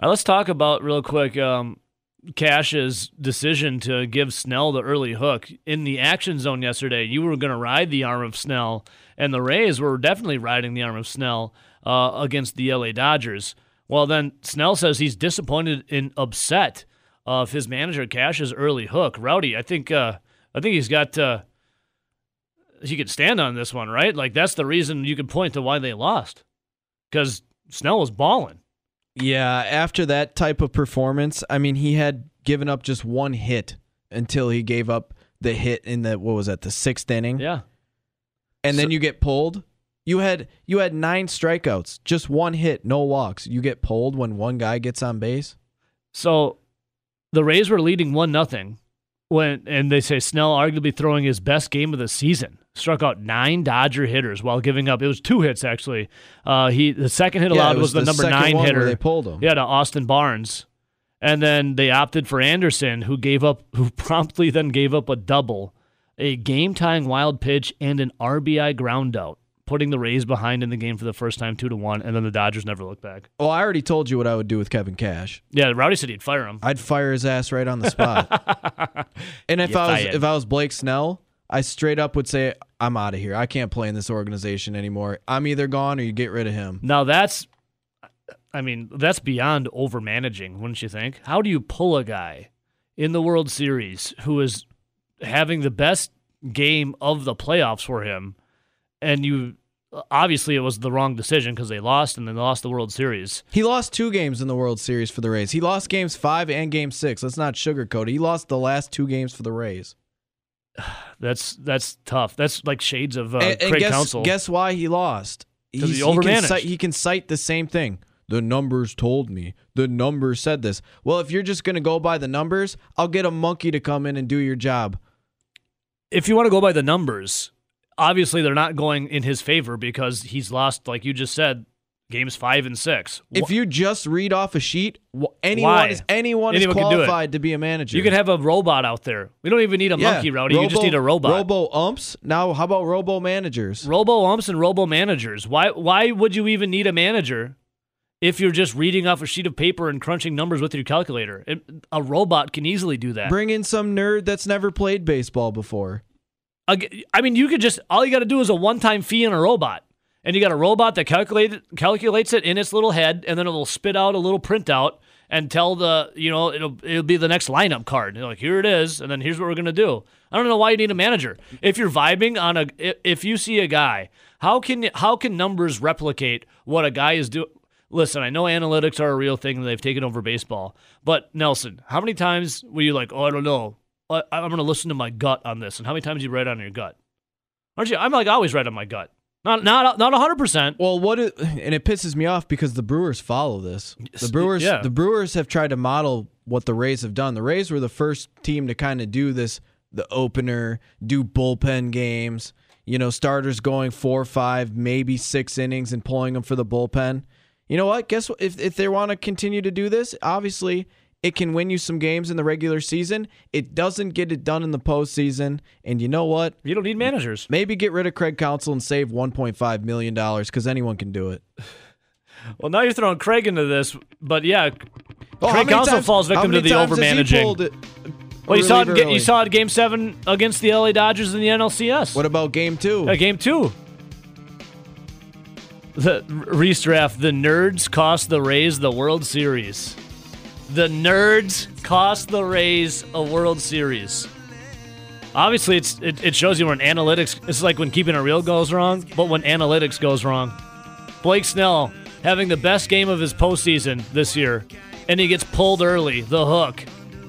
Right, let's talk about real quick um, Cash's decision to give Snell the early hook in the action zone yesterday. You were going to ride the arm of Snell, and the Rays were definitely riding the arm of Snell uh, against the LA Dodgers. Well, then Snell says he's disappointed and upset of his manager Cash's early hook. Rowdy, I think uh, I think he's got. Uh, he could stand on this one, right? Like that's the reason you could point to why they lost, because Snell was balling. Yeah, after that type of performance, I mean, he had given up just one hit until he gave up the hit in the what was that, the sixth inning? Yeah. And So- then you get pulled. You had you had nine strikeouts, just one hit, no walks. You get pulled when one guy gets on base. So the Rays were leading one nothing when and they say Snell arguably throwing his best game of the season. Struck out nine Dodger hitters while giving up it was two hits actually. Uh, he the second hit Yeah, allowed it was, the, number nine hitter. They pulled him. Yeah, to Austin Barnes. And then they opted for Anderson, who gave up who promptly then gave up a double, a game tying wild pitch, and an RBI ground out, putting the Rays behind in the game for the first time two to one, and then the Dodgers never looked back. Well, I already told you what I would do with Kevin Cash. Yeah, Rowdy said he'd fire him. I'd fire his ass right on the spot. and if You I was if I was Blake Snell, I straight up would say, I'm out of here. I can't play in this organization anymore. I'm either gone or you get rid of him. Now that's, I mean, that's beyond over managing, wouldn't you think? How do you pull a guy in the World Series who is having the best game of the playoffs for him, and you obviously it was the wrong decision because they lost and they lost the World Series. He lost two games in the World Series for the Rays. He lost games five and game six. Let's not sugarcoat it. He lost the last two games for the Rays. That's that's tough. That's like shades of uh, and, and Craig guess, Counsell. guess why he lost? 'Cause he He's- can overmanaged. cite, he can cite the same thing. The numbers told me. The numbers said this. Well, if you're just going to go by the numbers, I'll get a monkey to come in and do your job. if you want to go by the numbers, obviously they're not going in his favor because he's lost, like you just said, games five and six. If you just read off a sheet, anyone Why? is anyone, Anyone is can do it. qualified to be a manager. You can have a robot out there. We don't even need a Yeah, monkey, Rowdy. you just need a robot. Robo umps. Now, how about robo managers? robo umps and robo managers. Why why would you even need a manager if you're just reading off a sheet of paper and crunching numbers with your calculator? It, a robot can easily do that. Bring in some nerd that's never played baseball before. I mean, you could just all you got to do is a one-time fee on a robot, and you got a robot that calculate, calculates it in its little head, and then it will spit out a little printout and tell the you know it'll it'll be the next lineup card. You're like here it is, and then here's what we're gonna do. I don't know why you need a manager if you're vibing on a if you see a guy. How can how can numbers replicate what a guy is doing? Listen, I know analytics are a real thing and they've taken over baseball, but Nelson, how many times were you like, oh, I don't know, I, I'm going to listen to my gut on this. And how many times you write on your gut? Aren't you? I'm like always right on my gut. Not not not 100. percent Well, what it, and it pisses me off because the Brewers follow this. The Brewers, yeah. the Brewers have tried to model what the Rays have done. The Rays were the first team to kind of do this, the opener, do bullpen games. You know, starters going four, five, maybe six innings and pulling them for the bullpen. You know what? Guess what? If if they want to continue to do this, obviously it can win you some games in the regular season. It doesn't get it done in the postseason. And you know what? You don't need managers. Maybe get rid of Craig Counsell and save 1.5 million dollars because anyone can do it. Well, now you're throwing Craig into this, but yeah, how Craig Counsell times- falls victim to the times has he overmanaging. Well, you saw it. You saw it Game Seven against the LA Dodgers in the NLCS. What about game two? Uh, game two. The Reese draft. The nerds cost the Rays the World Series. The nerds cost the Rays a World Series. Obviously, it's it, it shows you when analytics. It's like when keeping it real goes wrong, but when analytics goes wrong. Blake Snell having the best game of his postseason this year, and he gets pulled early. The hook.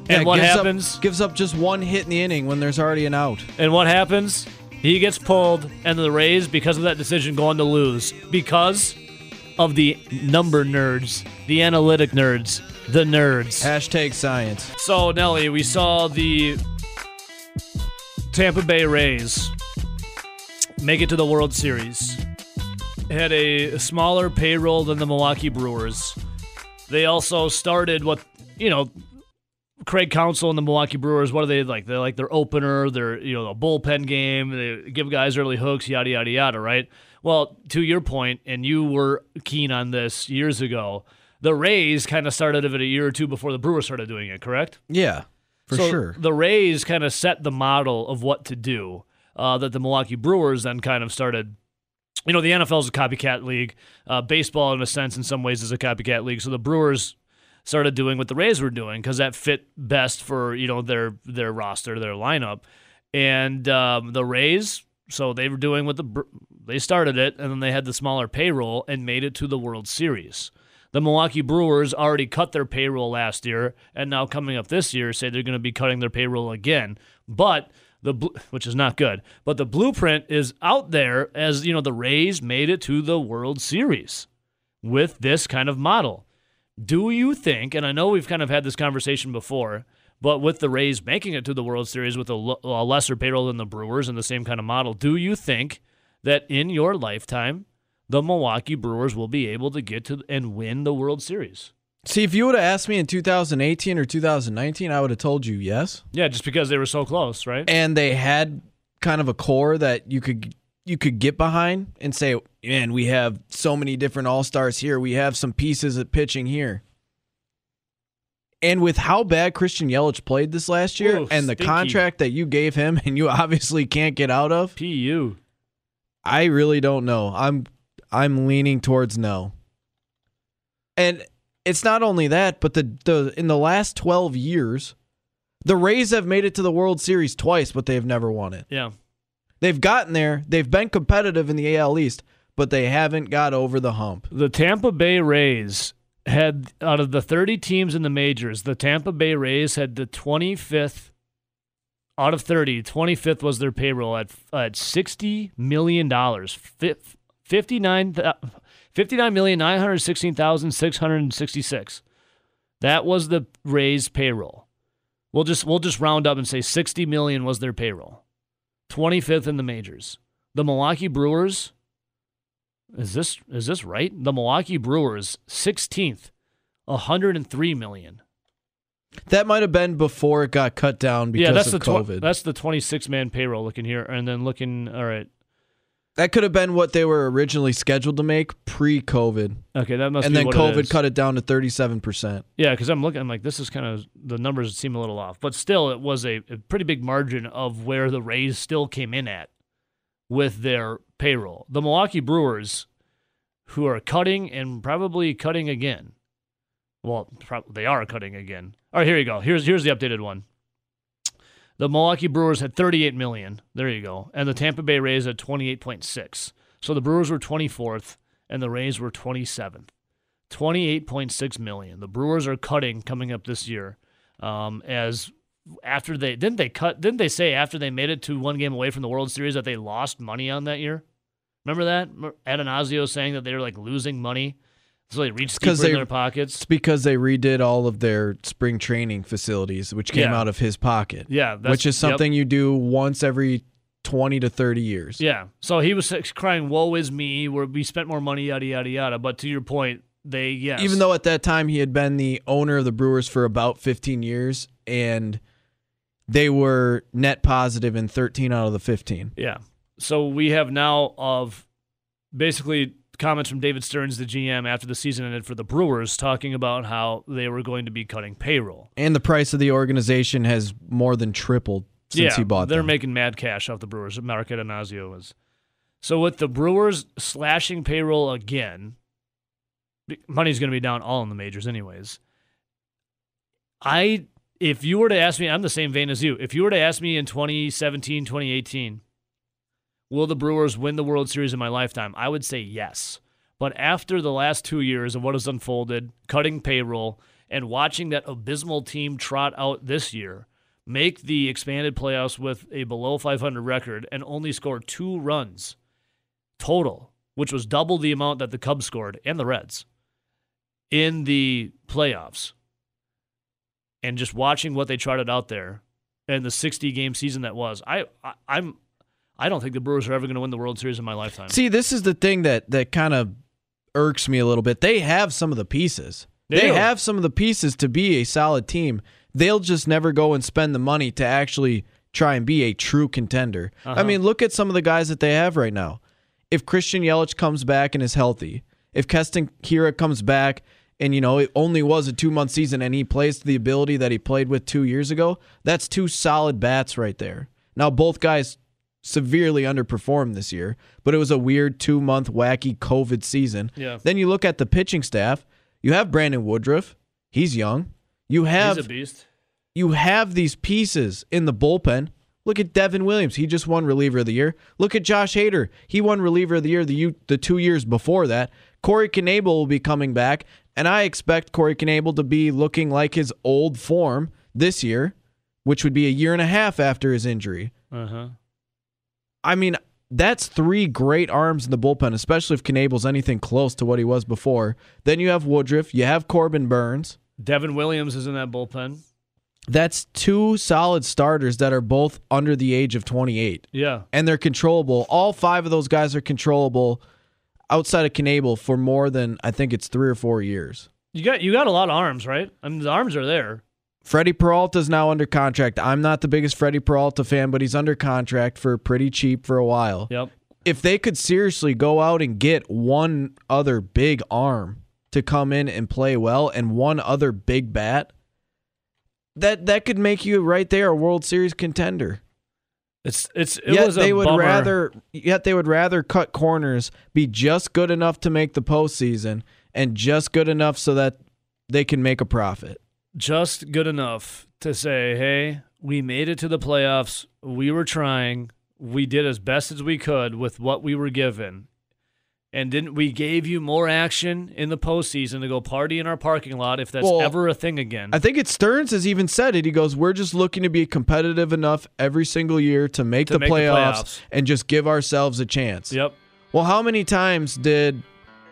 Yeah, And what gives up- happens? gives up just one hit in the inning when there's already an out. And what happens? He gets pulled, and the Rays, because of that decision, go on to lose because of the number nerds, the analytic nerds, the nerds. Hashtag science. So, Nelly, we saw the Tampa Bay Rays make it to the World Series. Had a smaller payroll than the Milwaukee Brewers. They also started what, you know, Craig Counsell and the Milwaukee Brewers, what are they like? They're like their opener, their you know, a bullpen game. They give guys early hooks, yada yada yada, right? Well, to your point, and you were keen on this years ago. The Rays kind of started it a year or two before the Brewers started doing it, correct? Yeah, for so sure. The Rays kind of set the model of what to do uh, that the Milwaukee Brewers then kind of started. You know, the NFL is a copycat league. Uh, baseball, in a sense, in some ways, is a copycat league. So the Brewers started doing what the Rays were doing because that fit best for you know their their roster, their lineup, and um, the Rays. So they were doing what the they started it, and then they had the smaller payroll and made it to the World Series. The Milwaukee Brewers already cut their payroll last year, and now coming up this year, say they're going to be cutting their payroll again. But the which is not good, but the blueprint is out there as you know the Rays made it to the World Series with this kind of model. Do you think, and I know we've kind of had this conversation before, but with the Rays making it to the World Series with a, a lesser payroll than the Brewers and the same kind of model, do you think that in your lifetime the Milwaukee Brewers will be able to get to and win the World Series? See, if you would have asked me in 2018 or 2019, I would have told you yes. Yeah, just because they were so close, right? And they had kind of a core that you could you could get behind and say, man, we have so many different all stars here. We have some pieces at pitching here. And with how bad Christian Yelich played this last year Ooh, and the stinky. contract that you gave him and you obviously can't get out of, PU. I really don't know. I'm I'm leaning towards no. And it's not only that, but the, the in the last 12 years, the Rays have made it to the World Series twice, but they have never won it. Yeah. They've gotten there. They've been competitive in the AL East, but they haven't got over the hump. The Tampa Bay Rays had out of the 30 teams in the majors, the Tampa Bay Rays had the 25th out of 30, 25th was their payroll at at 60 million dollars. 59 59,916,666. That was the Rays payroll. We'll just we'll just round up and say 60 million was their payroll. 25th in the majors. The Milwaukee Brewers is this is this right? The Milwaukee Brewers 16th, 103 million. That might have been before it got cut down because yeah, that's of the COVID. Tw- that's the 26 man payroll looking here and then looking all right. That could have been what they were originally scheduled to make pre-COVID, Okay, that must and be then what it COVID cut it down to thirty-seven percent. Yeah, because I'm looking, I'm like, this is kind of the numbers seem a little off, but still, it was a, a pretty big margin of where the Rays still came in at with their payroll. The Milwaukee Brewers, who are cutting and probably cutting again. Well, prob- they are cutting again. All right, here you go. Here's here's the updated one. The Milwaukee Brewers had 38 million. There you go, and the Tampa Bay Rays had 28.6. So the Brewers were 24th, and the Rays were 27th. 28.6 million. The Brewers are cutting coming up this year. Um, as after they didn't they cut didn't they say after they made it to one game away from the World Series that they lost money on that year? Remember that? Attanasio saying that they were like losing money. So they reached deeper in their pockets. It's because they redid all of their spring training facilities, which came Yeah. out of his pocket. Yeah, which is yep. something you do once every 20 to 30 years. Yeah. So he was crying, "Woe is me!" Where we spent more money, yada yada yada. But to your point, they yes, Even though at that time he had been the owner of the Brewers for about 15 years and they were net positive in 13 out of the 15. Yeah. So we have now of basically comments from David Stearns, the GM, after the season ended for the Brewers, talking about how they were going to be cutting payroll. And the price of the organization has more than tripled since yeah, he bought they're them. making mad cash off the Brewers. Mark Attanasio was. So with the Brewers slashing payroll again, money's going to be down all in the majors anyways. I if you were to ask me, I'm the same vein as you. If you were to ask me in 2017, 2018, will the Brewers win the World Series in my lifetime? I would say yes. But after the last two years of what has unfolded, cutting payroll, and watching that abysmal team trot out this year, make the expanded playoffs with a below 500 record and only score two runs total, which was double the amount that the Cubs scored and the Reds in the playoffs. And just watching what they trotted out there and the 60 game season that was, I, I I'm I don't think the Brewers are ever going to win the World Series in my lifetime. See, this is the thing that that kind of irks me a little bit. They have some of the pieces. They They, have some of the pieces to be a solid team. They'll just never go and spend the money to actually try and be a true contender. Uh-huh. I mean, look at some of the guys that they have right now. If Christian Yelich comes back and is healthy, if Keston Hiura comes back and you know it only was a two month season, and he plays to the ability that he played with two years ago, that's two solid bats right there. Now both guys severely underperformed this year, but it was a weird two month wacky COVID season. Yeah. Then you look at the pitching staff. You have Brandon Woodruff. He's young. You have He's a beast. you have these pieces in the bullpen. Look at Devin Williams. He just won reliever of the year. Look at Josh Hader. He won reliever of the year the u- the two years before that. Corey Knebel will be coming back, and I expect Corey Knebel to be looking like his old form this year, which would be a year and a half after his injury. Uh huh. I mean, that's three great arms in the bullpen, especially if Knebel's anything close to what he was before. Then you have Woodruff. You have Corbin Burnes. Devin Williams is in that bullpen. That's two solid starters that are both under the age of 28. Yeah. And they're controllable. All five of those guys are controllable outside of Knebel for more than I think it's three or four years. You got you got a lot of arms, right? I mean, the arms are there. Freddie Peralta is now under contract. I'm not the biggest Freddie Peralta fan, but he's under contract for pretty cheap for a while. Yep. If they could seriously go out and get one other big arm to come in and play well and one other big bat, that that could make you right there a World Series contender. It's it's it yet was a they would bummer. rather yet they would rather cut corners, be just good enough to make the postseason, and just good enough so that they can make a profit. Just good enough to say, hey, we made it to the playoffs. We were trying. We did as best as we could with what we were given. And didn't we gave you more action in the postseason to go party in our parking lot if that's Well, ever a thing again? I think it's Stearns has even said it. He goes, "We're just looking to be competitive enough every single year to make, To the, make the playoffs playoffs. and just give ourselves a chance." yep. Well, how many times did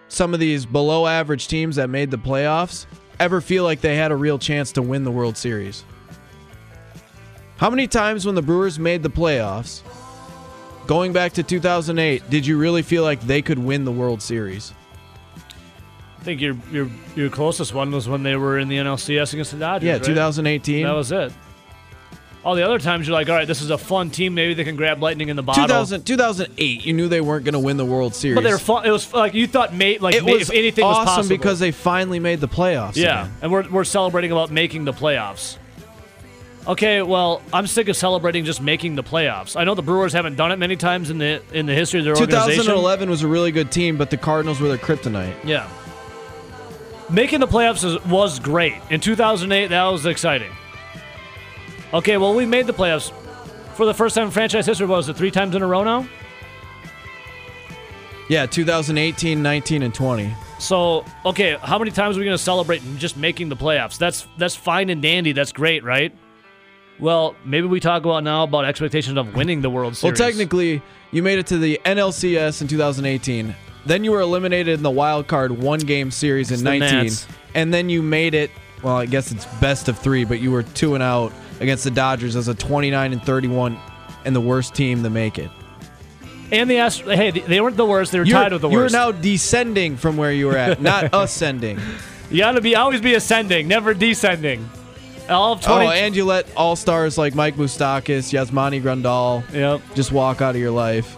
some of these below average teams that made the playoffs ever feel like they had a real chance to win the World Series? How many times when the Brewers made the playoffs, going back to 2008, did you really feel like they could win the World Series? I think your your your closest one was when they were in the NLCS against the Dodgers. Yeah, right? 2018. That was it. All the other times you're like, all right, this is a fun team. Maybe they can grab lightning in the bottle. 2000, 2008, you knew they weren't going to win the World Series. But they were fun. It was like you thought, mate. Like it was if anything awesome was possible. because they finally made the playoffs. Yeah, again. and we're, we're celebrating about making the playoffs. Okay, well, I'm sick of celebrating just making the playoffs. I know the Brewers haven't done it many times in the in the history of their organization. 2011 was a really good team, but the Cardinals were their kryptonite. Yeah. Making the playoffs was great. In 2008, that was exciting. Okay, well, we made the playoffs for the first time in franchise history. What was it, three times in a row now? Yeah, 2018, 19, and 20. So, okay, how many times are we going to celebrate just making the playoffs? That's that's fine and dandy. That's great, right? Well, maybe we talk about now about expectations of winning the World Series. Well, technically, you made it to the NLCS in 2018. Then you were eliminated in the wild card one game series in It's the 19. Nats. And then you made it, well, I guess it's best of three, but you were 2 and out against the Dodgers as a 29 and 31 and the worst team to make it. and the Ast- hey, they weren't the worst. They were You're, tied with the worst. you're now descending from where you were at, not ascending. you got to be always be ascending, never descending. All of 20. Oh, and you let all stars like Mike Moustakas, Yasmani Grandal yep, just walk out of your life.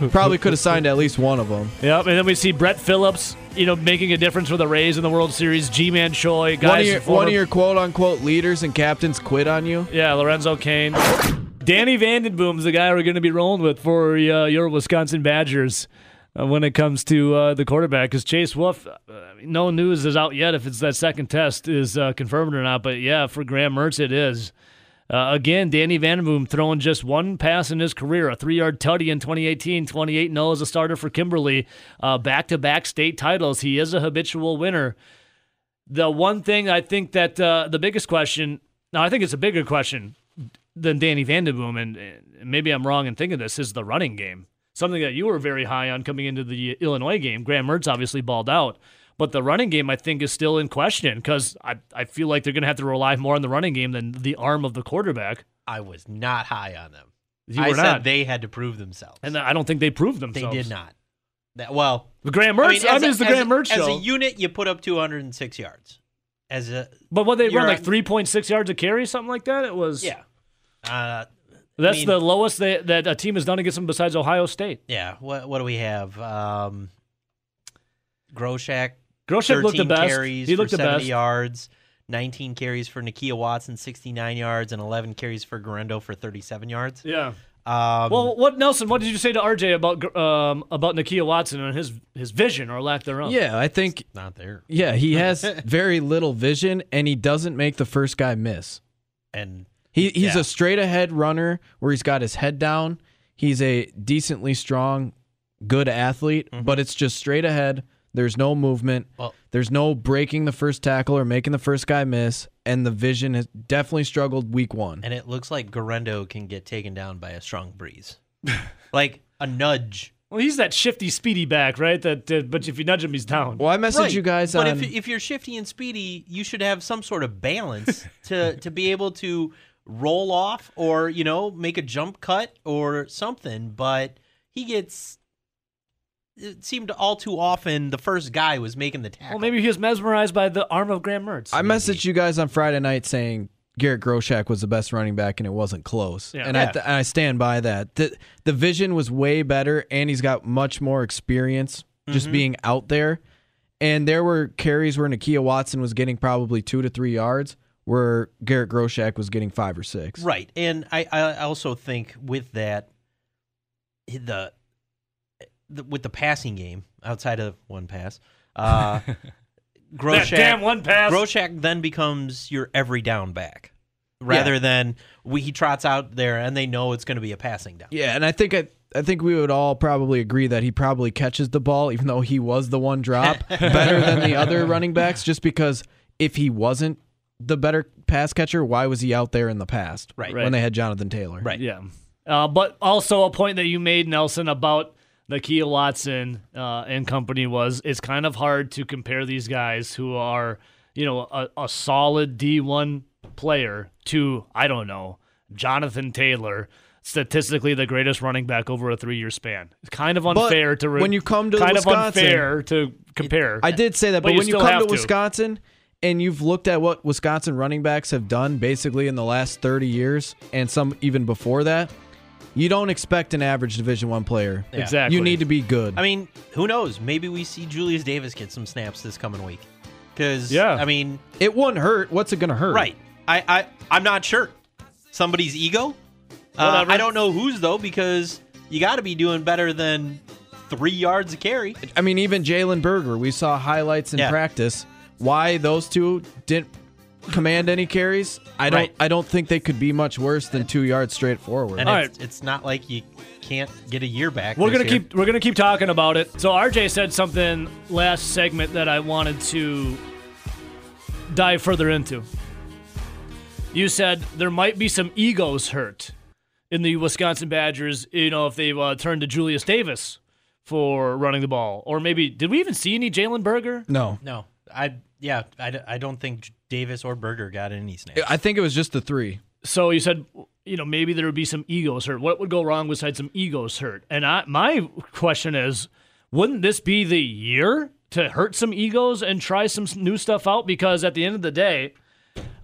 Probably could have signed at least one of them. yep. And then we see Brett Phillips, you know, making a difference for the Rays in the World Series. Ji-Man Choi, guys. One of, your, former- one of your quote unquote leaders and captains quit on you. Yeah, Lorenzo Kane. Danny Vandenboom's the guy we're going to be rolling with for uh, your Wisconsin Badgers uh, when it comes to uh, the quarterback. Because Chase Wolf, uh, no news is out yet if it's that second test is uh, confirmed or not. But yeah, for Graham Mertz, it is. Uh, again, Danny Vandenboom throwing just one pass in his career, a three-yard tutty in 2018, 28 0 as a starter for Kimberly. Uh, back-to-back state titles. He is a habitual winner. The one thing I think that uh, the biggest question, now I think it's a bigger question than Danny Vandenboom, and, and maybe I'm wrong in thinking this, is the running game. Something that you were very high on coming into the Illinois game. Graham Mertz obviously balled out. But the running game, I think, is still in question because I, I feel like they're going to have to rely more on the running game than the arm of the quarterback. I was not high on them. You I were said not. they had to prove themselves. and I don't think they proved themselves. they did not. That well, The Graham Mertz, I mean, as a- the as Graham a- Mertz As a unit, you put up 206 yards. As a but what they run like 3.6 yards a carry, something like that. It was yeah, uh, That's mean- the lowest they, that a team has done against them besides Ohio State. yeah. What what do we have? Um, Groshek Groshek looked the 13 best. carries He looked for the 70 best. yards. 19 carries for Nakia Watson, 69 yards, and 11 carries for Guerendo for 37 yards. Yeah. Um, Well, what Nelson? What did you say to RJ about um, about Nakia Watson and his his vision or lack thereof? Yeah, I think not there. yeah, he has very little vision and he doesn't make the first guy miss. And He he's Yeah. a straight ahead runner where he's got his head down. He's a decently strong, good athlete, but it's just straight ahead. There's no movement. Well- There's no breaking the first tackle or making the first guy miss. And the vision has definitely struggled week one. and it looks like Guerendo can get taken down by a strong breeze, like a nudge. Well, he's that shifty, speedy back, right? That, uh, but if you nudge him, he's down. Well, I messaged Right. you guys but on. if if you're shifty and speedy, you should have some sort of balance to to be able to roll off or you know make a jump cut or something. But he gets. It seemed all too often the first guy was making the tackle. Well, maybe he was mesmerized by the arm of Graham Mertz. I messaged you guys on Friday night saying Garrett Groshek was the best running back and it wasn't close. Yeah. And Yeah. I, th- I stand by that. The, the vision was way better and he's got much more experience just Mm-hmm. being out there. And there were carries where Nakia Watson was getting probably two to three yards, where Garrett Groshek was getting five or six. Right, and I, I also think with that, the, the with the passing game outside of one pass, uh, that Groshek, damn one pass. Groshek then becomes your every down back, rather than we he trots out there and they know it's going to be a passing down. Yeah, and I think I, I think we would all probably agree that he probably catches the ball, even though he was the one drop, better than the other running backs. Just because if he wasn't the better pass catcher, why was he out there in the past? Right. when they had Jonathan Taylor. Right. Yeah. Uh, but also a point that you made, Nelson, about Nakia Watson uh, and company was it's kind of hard to compare these guys who are, you know, a, a solid D1 player to, I don't know, Jonathan Taylor, statistically the greatest running back over a three year span. It's kind of unfair to re- when you come to kind Wisconsin- of unfair to compare. I did say that, But but, you when you come to to. Wisconsin and you've looked at what Wisconsin running backs have done basically in the last 30 years and some even before that, you don't expect an average Division 1 player. Yeah. exactly. You need to be good. I mean, who knows? Maybe we see Julius Davis get some snaps this coming week. Because Yeah. I mean, it wouldn't hurt. What's it going to hurt? Right. I, I I'm not sure. Somebody's ego. Uh, Whatever. I don't know whose though because you got to be doing better than three yards a carry. I mean, even Jalen Berger, we saw highlights in Yeah. practice. Why those two didn't command any carries? I don't. Right. I don't think they could be much worse than two yards straight forward. And All it's, it's not like you can't get a year back. We're gonna year. keep we're gonna keep talking about it. So RJ said something last segment that I wanted to dive further into. You said there might be some egos hurt in the Wisconsin Badgers. You know, if they uh, turn to Julius Davis for running the ball, or maybe did we even see any Jalen Berger? no, No, I yeah, I, I don't think Davis or Berger got any snaps. I think it was just the three. So you said, you know, maybe there would be some egos hurt. What would go wrong besides some egos hurt? And I, my question is, wouldn't this be the year to hurt some egos and try some new stuff out? Because at the end of the day,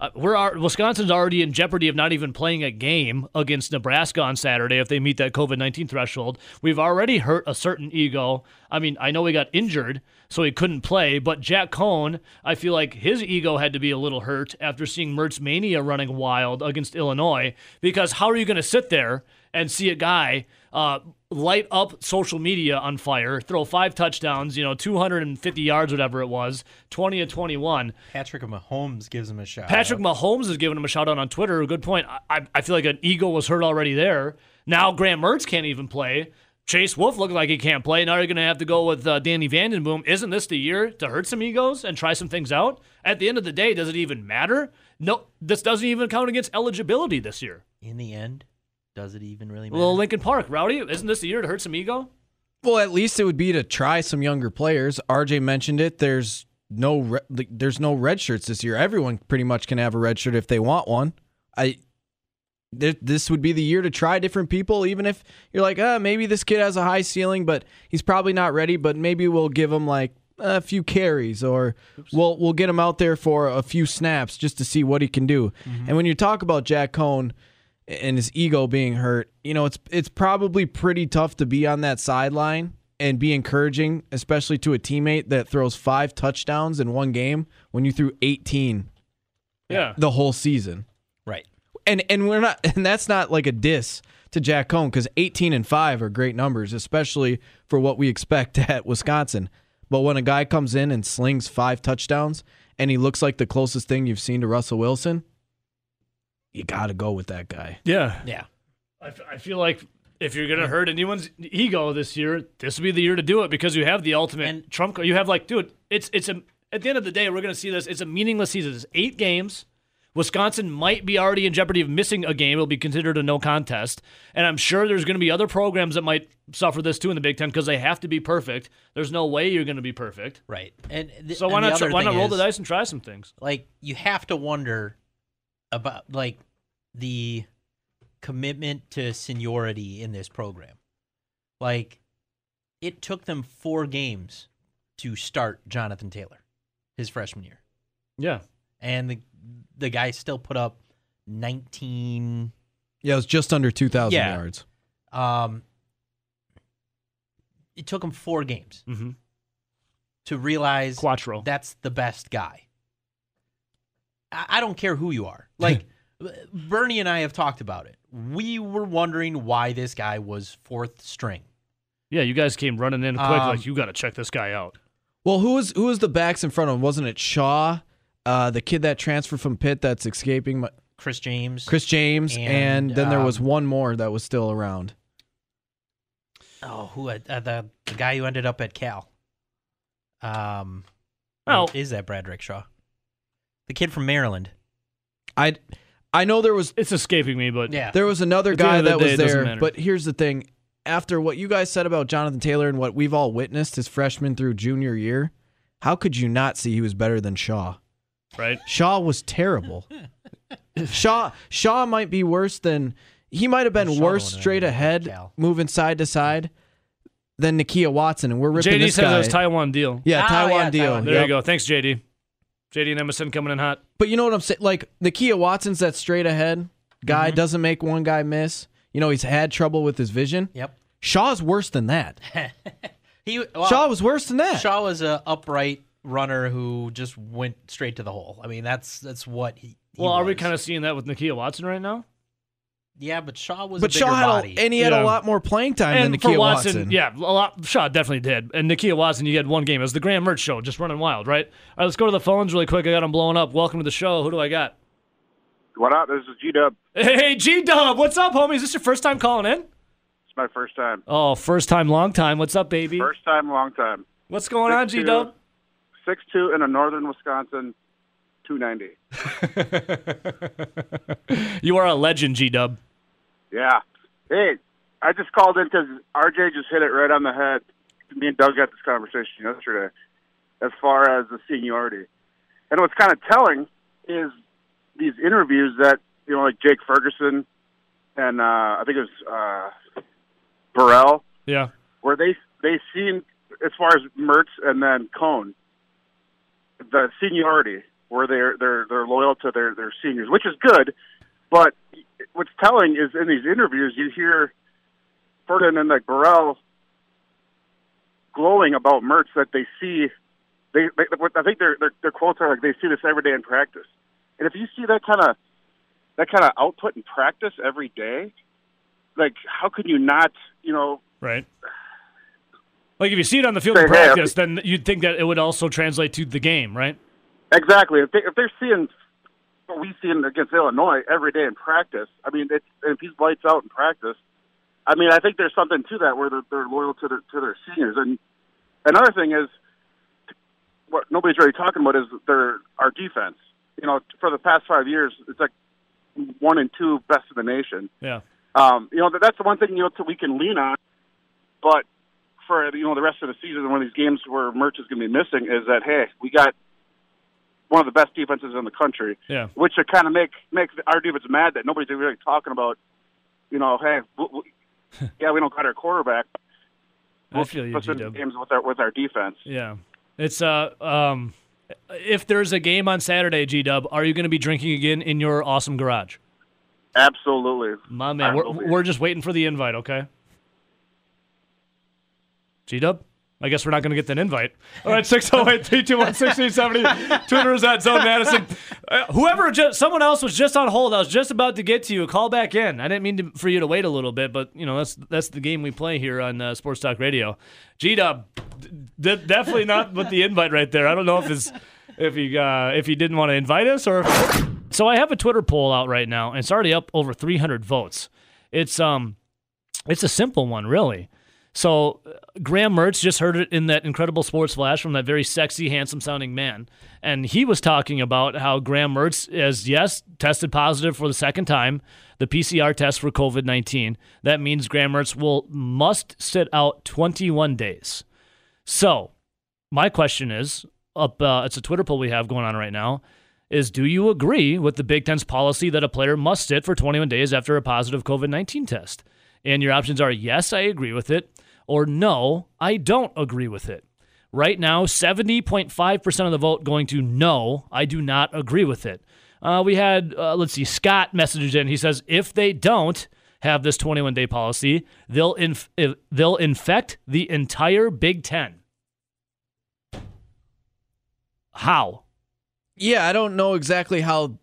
uh, we're Wisconsin's already in jeopardy of not even playing a game against Nebraska on Saturday if they meet that COVID nineteen threshold. We've already hurt a certain ego. I mean, I know he got injured, so he couldn't play. But Jack Coan, I feel like his ego had to be a little hurt after seeing Mertz Mania running wild against Illinois. Because how are you going to sit there and see a guy uh, light up social media on fire, throw five touchdowns, you know, 250 yards, whatever it was, 20 to 21? Patrick Mahomes gives him a shout. Patrick Mahomes is giving him a shout out on Twitter. Good point. I, I feel like an ego was hurt already there. Now Graham Mertz can't even play. Chase Wolf looks like he can't play. Now you're going to have to go with uh, Danny Vandenboom. Isn't this the year to hurt some egos and try some things out? At the end of the day, does it even matter? No, this doesn't even count against eligibility this year. In the end, does it even really matter? Well, Lincoln Park, Rowdy, isn't this the year to hurt some ego? Well, at least it would be to try some younger players. RJ mentioned it. There's no re- there's no red shirts this year. Everyone pretty much can have a red shirt if they want one. I th- this would be the year to try different people, even if you're like, uh, maybe this kid has a high ceiling, but he's probably not ready. But maybe we'll give him like a few carries, or we'll we'll get him out there for a few snaps just to see what he can do. And when you talk about Jack Coan and his ego being hurt, you know, it's it's probably pretty tough to be on that sideline and be encouraging, especially to a teammate that throws five touchdowns in one game when you threw 18 Yeah. the whole season. Right. And and we're not and that's not like a diss to Jack Coan because 18 and 5 are great numbers, especially for what we expect at Wisconsin. But when a guy comes in and slings five touchdowns and he looks like the closest thing you've seen to Russell Wilson, you got to go with that guy. Yeah. Yeah. I, f- I feel like if you're gonna hurt anyone's ego this year, this would be the year to do it because you have the ultimate And- trump card. You have like, dude, it's it's a at the end of the day, we're gonna see this. It's a meaningless season. It's eight games. Wisconsin might be already in jeopardy of missing a game. It'll be considered a no contest. And I'm sure there's going to be other programs that might suffer this too in the Big Ten because they have to be perfect. There's no way you're going to be perfect. Right. And th- So why and not try, other why not thing roll the dice and try some things? Like you have to wonder about like the commitment to seniority in this program. Like it took them 4 games to start Jonathan Taylor his freshman year. Yeah. And the the guy still put up 19 Yeah, it was just under 2,000 Yeah. yards. um it took him 4 games Mm-hmm. to realize Quattro. that's the best guy. I, I don't care who you are. Like Bernie and I have talked about it. We were wondering why this guy was fourth string. Yeah, you guys came running in quick, Um, like you got to check this guy out. Well, who was who was the backs in front of him? Wasn't it Shaw, uh, the kid that transferred from Pitt that's escaping? My, Chris James. Chris James, and, And, then there was um, one more that was still around. Oh, who uh, the the guy who ended up at Cal. Um, Oh. is that Bradrick Shaw? The kid from Maryland. I I know there was It's escaping me, but Yeah. there was another At the end guy of the that day, was it doesn't there, matter. but here's the thing: after what you guys said about Jonathan Taylor and what we've all witnessed his freshman through junior year, how could you not see he was better than Shaw? right. Shaw was terrible. Shaw Shaw might be worse than he might have been Shaw worse would've straight better ahead, Cal. moving side to side than Nakia Watson, and we're ripping JD this says guy. it was Taiwan Deal. yeah, Oh, Taiwan yeah, deal. Taiwan. There Yep. you go. Thanks, JD. JD and Emerson coming in hot. But you know what I'm saying? Like Nakia Watson's that straight ahead guy mm-hmm. doesn't make one guy miss. You know he's had trouble with his vision. Yep. Shaw's worse than that. He well, Shaw was worse than that. Shaw was a upright runner who just went straight to the hole. I mean, that's that's what he. he Well, are we kind of seeing that with Nakia Watson right now? Yeah, but Shaw was but a bigger Shaw had body. a, and he had Yeah. a lot more playing time and than for Nakia Watson, Watson. yeah, a lot. Shaw definitely did. And Nakia Watson, you had one game. It was the Graham Mertz show, just running wild, right? All right, let's go to the phones really quick. I got them blowing up. Welcome to the show. Who do I got? What up? This is G Dub. Hey, G Dub, what's up, homie? Is this your first time calling in? It's my first time. Oh, first time, long time. What's up, baby? First time, long time. What's going on, G Dub? Six two in a northern Wisconsin, two ninety. You are a legend, G Dub. Yeah. Hey, I just called in because RJ just hit it right on the head. Me and Doug had this conversation yesterday, as far as the seniority, and what's kind of telling is these interviews that you know, like Jake Ferguson and uh, I think it was uh, Burrell. Yeah. where they they seen as far as Mertz and then Coan, the seniority where they're they're they're loyal to their their seniors, which is good. But what's telling is in these interviews you hear Ferdinand and like Burrell glowing about Mertz that they see. They, they I think their, their their quotes are like they see this every day in practice, and if you see that kind of that kind of output in practice every day, like how could you not you know Right. Like if you see it on the field in Say, hey, practice, then you'd think that it would also translate to the game, right? Exactly. If, they, if they're seeing what we see in- against Illinois every day in practice, I mean, it's, if he's lights out in practice, I mean, I think there's something to that where they're, they're loyal to their to their seniors. And another thing is what nobody's really talking about is their our defense. You know, for the past five years, it's like one and two best in the nation. Yeah. Um, you know, that's the one thing you know we can lean on. But for you know the rest of the season, one of these games where Mertz is going to be missing, is that hey, we got one of the best defenses in the country, Yeah. which should kind of make make our defense mad that nobody's really talking about. You know, hey, we, we, yeah, we don't got our quarterback. I feel you, G-Dub. games with our with our defense. Yeah. It's uh um if there's a game on Saturday, G Dub, are you going to be drinking again in your awesome garage? Absolutely. My man, we're, we're just waiting for the invite, okay? G Dub? I guess we're not going to get that invite. All right, 608 321 1670. Twitter is at Zone Madison. Uh, whoever, just, someone else was just on hold. I was just about to get to you. Call back in. I didn't mean to, for you to wait a little bit, but, you know, that's that's the game we play here on uh, Sports Talk Radio. G Dub, d- definitely not with the invite right there. I don't know if his, if he uh, if he didn't want to invite us or. So I have a Twitter poll out right now, and it's already up over 300 votes. It's um, it's a simple one, really. So Graham Mertz just heard it in that incredible sports flash from that very sexy, handsome sounding man. And he was talking about how Graham Mertz is, yes, tested positive for the second time, the PCR test for COVID 19. That means Graham Mertz will must sit out 21 days. So my question is up, uh, it's a Twitter poll we have going on right now. Is do you agree with the Big Ten's policy that a player must sit for 21 days after a positive COVID 19 test? And your options are yes, I agree with it or no, I don't agree with it. Right now, 70.5% of the vote going to no, I do not agree with it. Uh, we had, uh, let's see, Scott messages in. He says if they don't have this 21 day policy, they'll, inf- they'll infect the entire Big Ten. How? Yeah, I don't know exactly how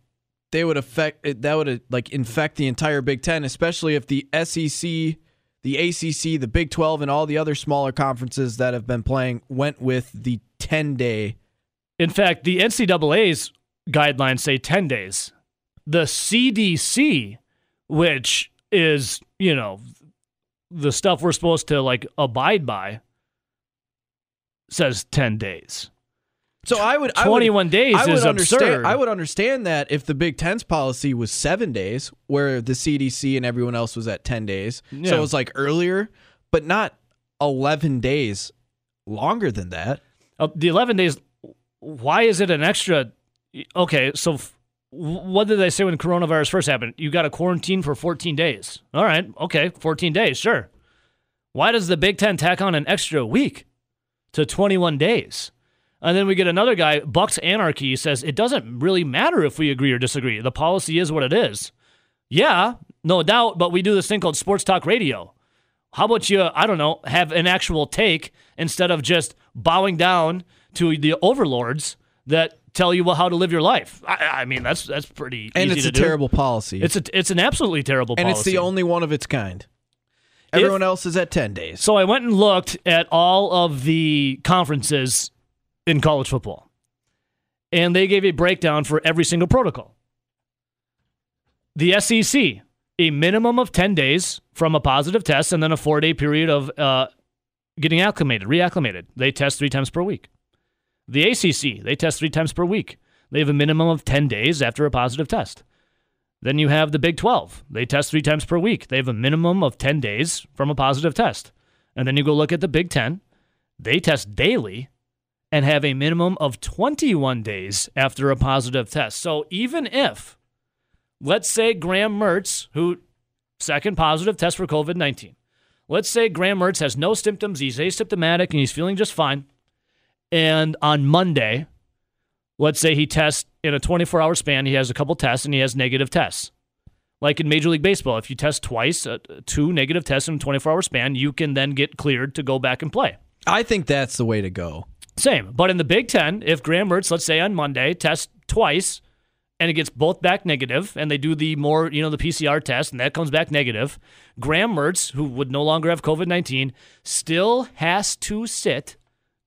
they would affect that would like infect the entire Big Ten, especially if the SEC the ACC, the Big 12, and all the other smaller conferences that have been playing went with the 10 day. In fact, the NCAA's guidelines say 10 days. The CDC, which is, you know, the stuff we're supposed to like abide by, says 10 days. So I would 21 days I would is understand, absurd. I would understand that if the Big Ten's policy was seven days, where the CDC and everyone else was at 10 days. Yeah. So it was like earlier, but not 11 days longer than that. Uh, the 11 days, why is it an extra? Okay, so f- what did they say when coronavirus first happened? You got to quarantine for 14 days. All right, okay, 14 days, sure. Why does the Big Ten tack on an extra week to 21 days? And then we get another guy, Bucks Anarchy, says it doesn't really matter if we agree or disagree. The policy is what it is. Yeah, no doubt, but we do this thing called sports talk radio. How about you, I don't know, have an actual take instead of just bowing down to the overlords that tell you well how to live your life? I, I mean, that's that's pretty And it's a do. terrible policy. It's a, it's an absolutely terrible policy. and policy. it's the only one of its kind. Everyone else is at 10 days. So I went and looked at all of the conferences in college football, and they gave a breakdown for every single protocol. The SEC, a minimum of 10 days from a positive test, and then a four day period of uh, getting acclimated, reacclimated. They test three times per week. The ACC, they test three times per week. They have a minimum of 10 days after a positive test. Then you have the Big 12. They test three times per week. They have a minimum of 10 days from a positive test. And then you go look at the Big 10. They test daily and have a minimum of 21 days after a positive test. So even if, let's say Graham Mertz, who second positive test for COVID 19, let's say Graham Mertz has no symptoms, he's asymptomatic, and he's feeling just fine. And on Monday, let's say he tests in a 24 hour span, he has a couple tests and he has negative tests. Like in Major League Baseball, if you test twice, uh, two negative tests in a 24 hour span, you can then get cleared to go back and play. I think that's the way to go. Same. But in the Big Ten, if Graham Mertz, let's say on Monday, tests twice and it gets both back negative, and they do the more, you know, the PCR test, and that comes back negative, Graham Mertz, who would no longer have COVID 19, still has to sit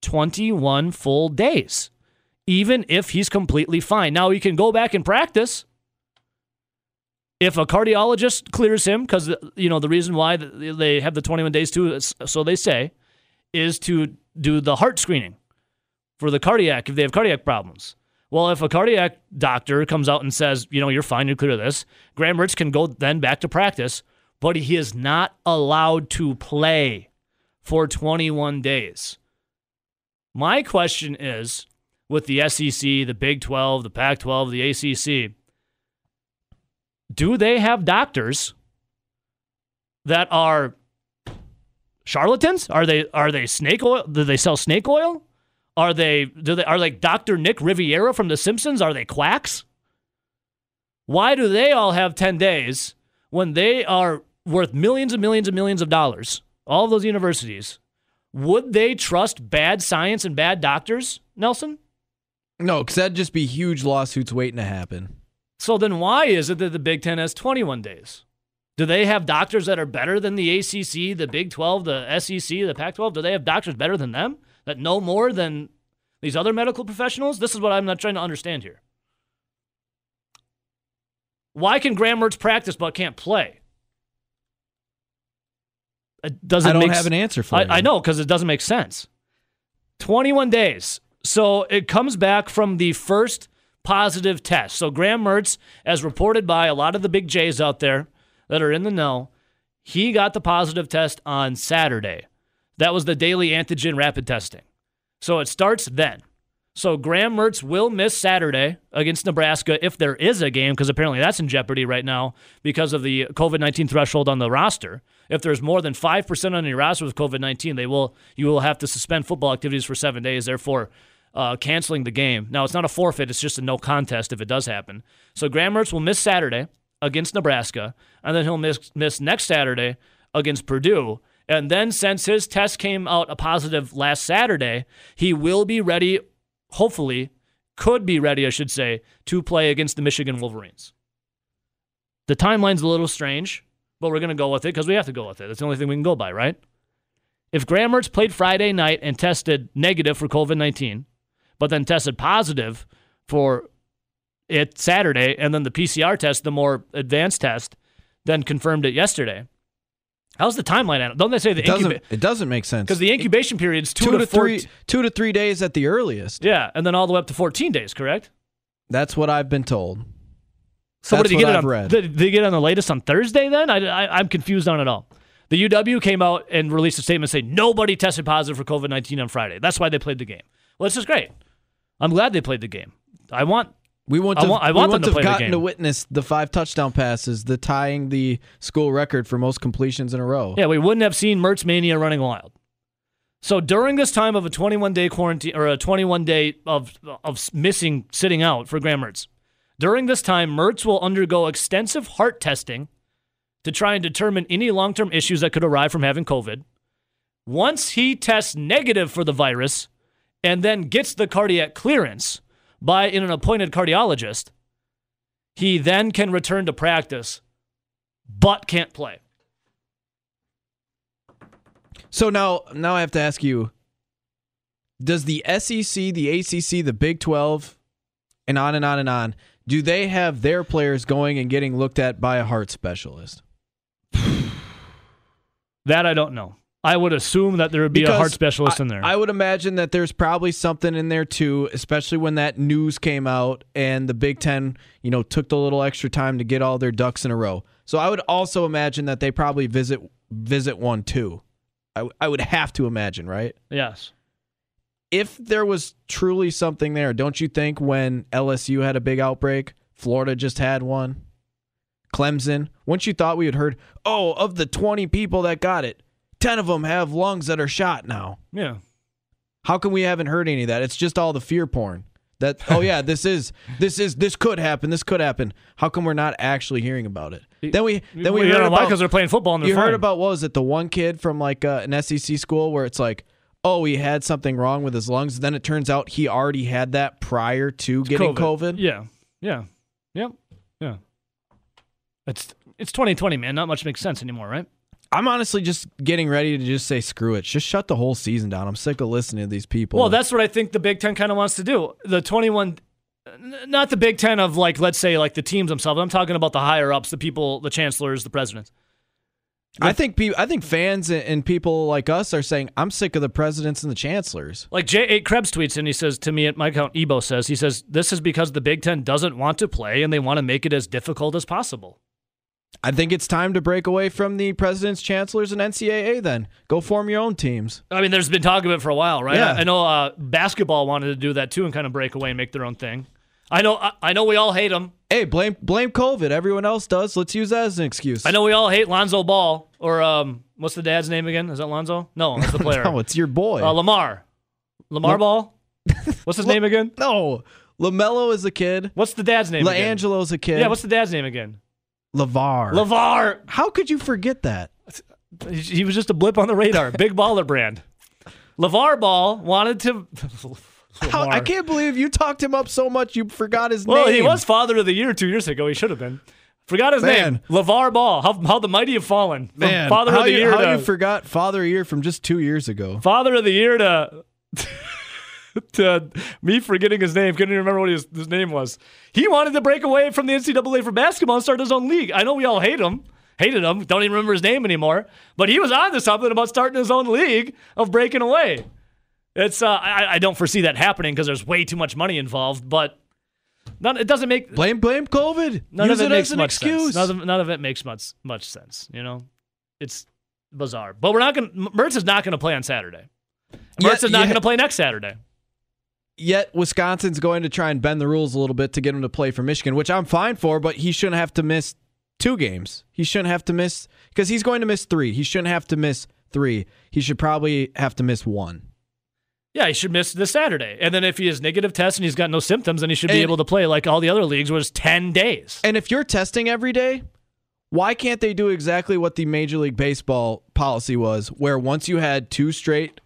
21 full days, even if he's completely fine. Now, he can go back and practice. If a cardiologist clears him, because, you know, the reason why they have the 21 days too, so they say, is to do the heart screening for the cardiac if they have cardiac problems. Well, if a cardiac doctor comes out and says, you know, you're fine, you're clear this, Graham Mertz can go then back to practice, but he is not allowed to play for 21 days. My question is with the SEC, the Big 12, the Pac 12, the ACC, do they have doctors that are charlatans? Are they are they snake oil? Do they sell snake oil? Are they do they are like Dr. Nick Riviera from The Simpsons? Are they quacks? Why do they all have 10 days when they are worth millions and millions and millions of dollars? All of those universities. would they trust bad science and bad doctors, Nelson? No, because that'd just be huge lawsuits waiting to happen. So then why is it that the Big Ten has 21 days? Do they have doctors that are better than the ACC, the Big 12, the SEC, the Pac 12? Do they have doctors better than them that know more than these other medical professionals? This is what I'm not trying to understand here. Why can Graham Mertz practice but can't play? It doesn't I don't have s- an answer for I, you. I know because it doesn't make sense. 21 days. So it comes back from the first positive test. So Graham Mertz, as reported by a lot of the big J's out there that are in the know, he got the positive test on Saturday. That was the daily antigen rapid testing. So it starts then. So Graham Mertz will miss Saturday against Nebraska if there is a game, because apparently that's in jeopardy right now because of the COVID nineteen threshold on the roster. If there's more than five percent on your roster with COVID nineteen, they will you will have to suspend football activities for seven days, therefore uh, canceling the game. Now it's not a forfeit; it's just a no contest if it does happen. So Graham Mertz will miss Saturday against Nebraska, and then he'll miss miss next Saturday against Purdue. And then, since his test came out a positive last Saturday, he will be ready hopefully, could be ready, I should say, to play against the Michigan Wolverines. The timeline's a little strange, but we're going to go with it because we have to go with it. That's the only thing we can go by, right? If Graham Mertz played Friday night and tested negative for COVID 19, but then tested positive for it Saturday, and then the PCR test, the more advanced test, then confirmed it yesterday. How's the timeline it? Don't they say the It doesn't. incubation? It doesn't make sense. Because the incubation period's two, two to four- three, two to three days at the earliest. Yeah, and then all the way up to 14 days, correct? That's what I've been told. So what That's did you get it on? read. Did, did you get on the latest on Thursday? Then I, I, I'm confused on it all. The UW came out and released a statement saying nobody tested positive for COVID 19 on Friday. That's why they played the game. Well, this is great. I'm glad they played the game. I want We want I want- I want them want to to have the gotten to witness the five touchdown passes, the tying the school record for most completions in a row. Yeah, we wouldn't have seen Mertz Mania running wild. So during this time of a 21 day quarantine or a 21 day of of missing sitting out for Graham Mertz, during this time Mertz will undergo extensive heart testing to try and determine any long term issues that could arise from having COVID. Once he tests negative for the virus and then gets the cardiac clearance by an appointed cardiologist, he then can return to practice, but can't play. So now, now I have to ask you: Does the SEC, the ACC, the Big Twelve, and on and on and on, do they have their players going and getting looked at by a heart specialist? That I don't know. I would assume that there would be a heart specialist I, in there. I would imagine that there's probably something in there too, especially when that news came out and the Big Ten, you know, took the little extra time to get all their ducks in a row. So I would also imagine that they probably visit visit one too. I, I would have to imagine, right? yes. If there was truly something there, don't you think when LSU had a big outbreak, Florida just had one, Clemson, once you thought we had heard, oh, of the 20 people that got it, 10 of them have lungs that are shot now. Yeah. How come we haven't heard any of that? It's just all the fear porn. That oh yeah, this is this is this could happen. This could happen. How come we're not actually hearing about it? Then we then we you heard about because they're playing football and you fine. heard about what was it? The one kid from like uh, an SEC school where it's like, oh, he had something wrong with his lungs. Then it turns out he already had that prior to getting COVID. Yeah. Yeah. Yep. Yeah. It's it's 2020, man. Not much makes sense anymore, right? I'm honestly just getting ready to just say screw it. Just shut the whole season down. I'm sick of listening to these people. Well, that's what I think the Big Ten kind of wants to do. The 21, n- not the Big Ten of like, let's say, like the teams themselves. I'm talking about the higher ups, the people, the chancellors, the presidents. I think pe- I think fans and- and people like us are saying I'm sick of the presidents and the chancellors. Like J8 Krebs tweets and he says to me at my account, Ebo says, he says, this is because the Big Ten doesn't want to play and they want to make it as difficult as possible. I think it's time to break away from the presidents, chancellors, and NCAA. Then go form your own teams. I mean, there's been talk of it for a while, right? Yeah. I, I know uh, basketball wanted to do that too and kind of break away and make their own thing. I know, I, I know we all hate them. Hey, blame blame COVID. Everyone else does. Let's use that as an excuse. I know we all hate Lonzo Ball or um, what's the dad's name again? Is that Lonzo? No, that's the player. No, it's your boy. uh, Lamar. Lamar Lam- Ball. What's his name again? no, Lamelo is a kid. What's the dad's name? again? LaAngelo's a kid. Yeah, what's the dad's name again? Lavar? Lavar. How could you forget that? He was just a blip on the radar. Big baller brand. LaVar Ball wanted to. How, I can't believe you talked him up so much you forgot his Well, name. he was father of the year two years ago. He should have been. Forgot his Man. name. LaVar Ball. How, how the mighty have fallen. From Man, father how of the you, year how to you forgot Father of the Year from just two years ago. father of the year to to me forgetting his name. Couldn't even remember what his, his name was. He wanted to break away from the NCAA for basketball and start his own league. I know we all hate him. Hated him. Don't even remember his name anymore. But he was on to something about starting his own league of breaking away. It's uh, I, I don't foresee that happening because there's way too much money involved. But none, it doesn't make Blame blame COVID. None Use of it, it, makes much excuse. sense. None of, none of it makes much much sense. You know, it's bizarre. But we're not going. Mertz is not going to play on Saturday. Mertz Yeah, is not yeah. going to play next Saturday. Yet Wisconsin's going to try and bend the rules a little bit to get him to play for Michigan, which I'm fine for, but he shouldn't have to miss two games. He shouldn't have to miss because he's going to miss three. He shouldn't have to miss three. He should probably have to miss one. Yeah, he should miss this Saturday. And then if he has negative tests and he's got no symptoms, then he should be And- able to play like all the other leagues, it's ten days. And if you're testing every day, why can't they do exactly what the Major League Baseball policy was, where once you had two straight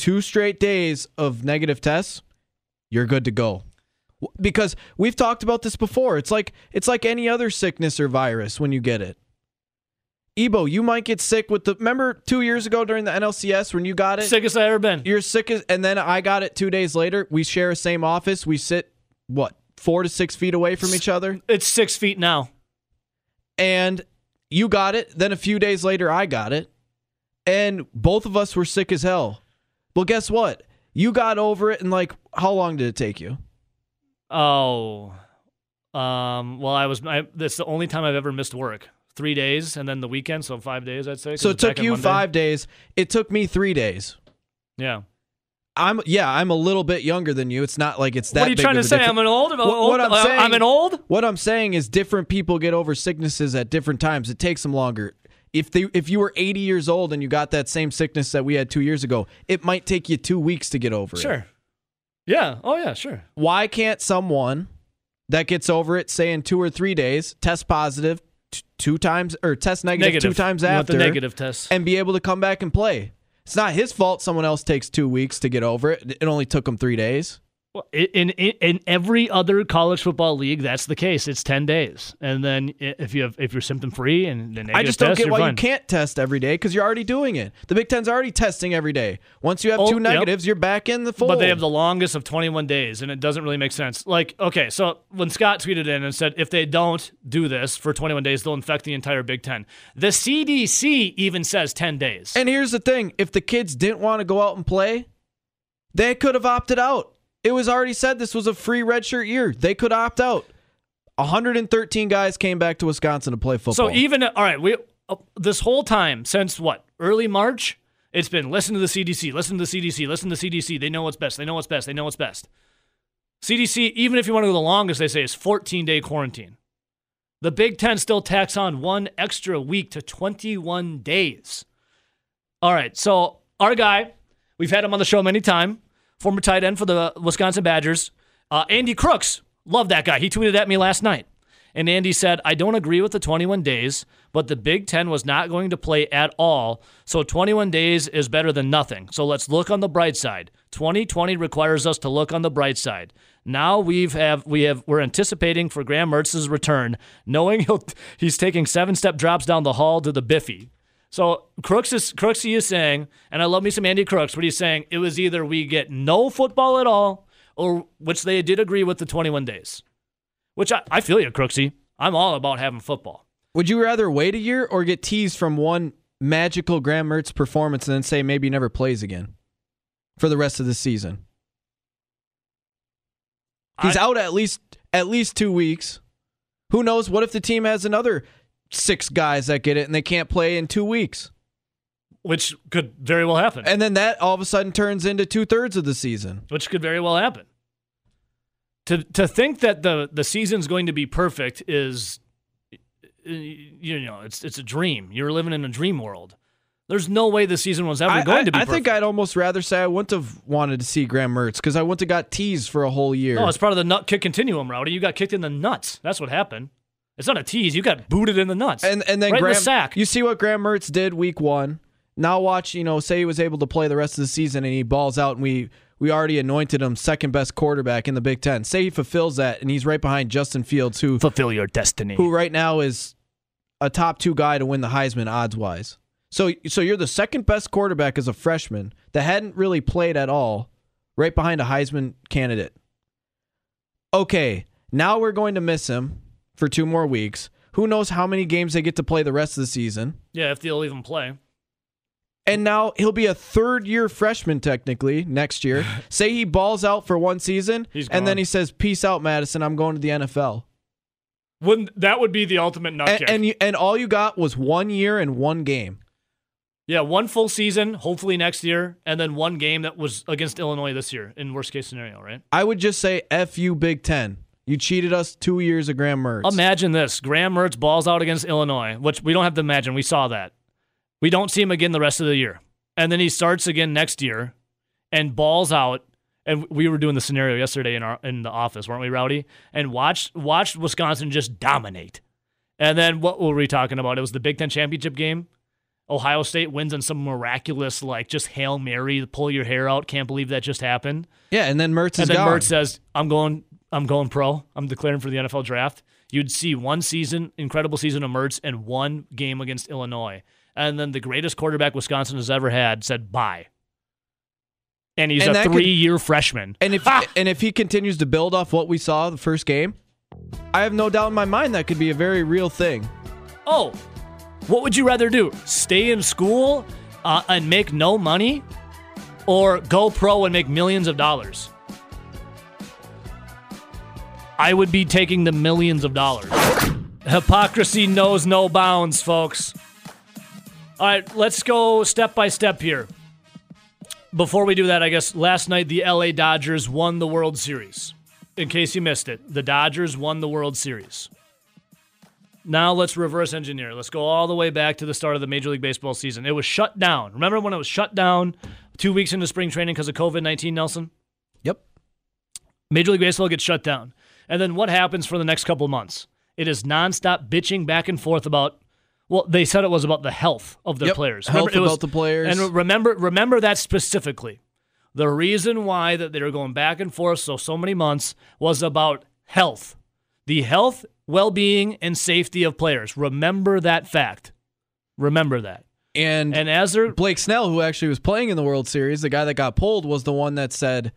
two straight days of negative tests, you're good to go. Because we've talked about this before. It's like it's like any other sickness or virus when you get it. Ebo, you might get sick with the remember 2 years ago during the NLCS when you got it? Sickest I ever been. You're sick as, and then I got it 2 days later. We share a same office. We sit what? 4 to 6 feet away from each other It's six feet now. and you got it. Then a few days later, I got it, and both of us were sick as hell. Well, guess what? You got over it in like how long did it take you? Oh, um. Well, I was. I, that's the only time I've ever missed work. Three days, and then the weekend, so five days, I'd say. So it took you five days. It took me three days. Yeah. I'm yeah, I'm a little bit younger than you. It's not like it's that. What are you trying to say? difference. I'm an old. What- what I'm saying- I'm an old. What I'm saying is different people get over sicknesses at different times. It takes them longer. If they if you were 80 years old and you got that same sickness that we had 2 years ago, it might take you 2 weeks to get over it. Sure. Yeah. Oh yeah. Sure. Why can't someone that gets over it say in 2 or 3 days test positive t- two times or test negative, Negative. two times You after the negative test. and be able to come back and play? It's not his fault someone else takes 2 weeks to get over it. It only took him 3 days. Well, in, in in every other college football league, that's the case. It's ten days, and then if you have if you're symptom free and the negative I just don't test, get why fine. you can't test every day because you're already doing it. The Big Ten's already testing every day. Once you have Oh, two yep. negatives, you're back in the fold. But they have the longest of 21 days, and it doesn't really make sense. Like, okay, so when Scott tweeted in and said if they don't do this for 21 days, they'll infect the entire Big Ten. The CDC even says 10 days. And here's the thing: if the kids didn't want to go out and play, they could have opted out. It was already said this was a free redshirt year. They could opt out. 113 guys came back to Wisconsin to play football. so even all right, we uh, this whole time since what early March, it's been listen to the CDC, listen to the CDC, listen to the CDC. They know what's best. They know what's best. They know what's best. CDC, even if you want to go the longest, they say is 14 day quarantine. The Big Ten still tacks on one extra week to 21 days. All right, so our guy, we've had him on the show many times, former tight end for the Wisconsin Badgers, uh, Andy Crooks. Love that guy. He tweeted at me last night. And Andy said, I don't agree with the 21 days, but the Big Ten was not going to play at all. So 21 days is better than nothing. So let's look on the bright side. 2020 requires us to look on the bright side. Now we've have we have we're anticipating for Graham Mertz's return, knowing he'll he's taking seven step drops down the hall to the Biffy. So Crooks is Crooksy is saying, and I love me some Andy Crooks, but he's saying it was either we get no football at all, or which they did agree with the 21 days. Which I, I feel you, Crooksy. I'm all about having football. would you rather wait a year or get teased from one magical Graham Mertz performance and then say maybe he never plays again for the rest of the season? He's I- out at least at least two weeks. Who knows? What if the team has another six guys that get it and they can't play in two weeks? Which could very well happen. And then that all of a sudden turns into two thirds of the season. which could very well happen. To to think that the the season's going to be perfect is you know, it's it's a dream. You're living in a dream world. There's no way the season was ever I, going to be I think I'd almost rather say I wouldn't have wanted to see Graham Mertz because I wouldn't have got teased for a whole year. No, it's part of the nut kick continuum, Rowdy. You got kicked in the nuts. That's what happened. It's not a tease. You got booted in the nuts. and and then right Graham, the sack. You see what Graham Mertz did week one. Now watch, you know, say he was able to play the rest of the season and he balls out and we we already anointed him second best quarterback in the Big Ten. Say he fulfills that and he's right behind Justin Fields, who Fulfill your destiny. who right now is a top two guy to win the Heisman odds wise. So so you're the second best quarterback as a freshman that hadn't really played at all, right behind a Heisman candidate. Okay, now we're going to miss him for two more weeks. Who knows how many games they get to play the rest of the season? yeah, if they'll even play. And now he'll be a third year freshman technically next year. Say he balls out for one season and then he says, "Peace out, Madison. I'm going to the NFL." Wouldn't that would be the ultimate nut And and, you, and all you got was one year and one game. yeah, one full season, hopefully next year, and then one game that was against Illinois this year in worst case scenario, right? I would just say F you Big Ten. You cheated us two years of Graham Mertz. Imagine this: Graham Mertz balls out against Illinois, which we don't have to imagine. We saw that. We don't see him again the rest of the year, and then he starts again next year, and balls out. And we were doing the scenario yesterday in our in the office, weren't we, Rowdy? And watched watched Wisconsin just dominate. And then what were we talking about? It was the Big Ten championship game. Ohio State wins on some miraculous, like just hail mary, pull your hair out. Can't believe that just happened. yeah, and then Mertz is And then gone. Mertz says, "I'm going. I'm going pro. I'm declaring for the NFL draft." You'd see one season, incredible season of Mertz, and one game against Illinois, and then the greatest quarterback Wisconsin has ever had said bye. And he's And a that could- three-year freshman. and if Ha! and if he continues to build off what we saw the first game, I have no doubt in my mind that could be a very real thing. Oh, what would you rather do? Stay in school uh, and make no money, or go pro and make millions of dollars? I would be taking the millions of dollars. Hypocrisy knows no bounds, folks. All right, let's go step by step here. Before we do that, I guess last night the LA Dodgers won the World Series. In case you missed it, the Dodgers won the World Series. Now let's reverse engineer. Let's go all the way back to the start of the Major League Baseball season. It was shut down. Remember when it was shut down two weeks into spring training because of COVID 19, Nelson? Yep. Major League Baseball gets shut down. And then what happens for the next couple months? It is nonstop bitching back and forth about, well, they said it was about the health of their Yep. players. Health was- about the players. And remember, remember that specifically. The reason why that they were going back and forth so so many months was about health, the health, well-being, and safety of players. Remember that fact. Remember that. And, And as they're Blake Snell, who actually was playing in the World Series, the guy that got pulled, was the one that said,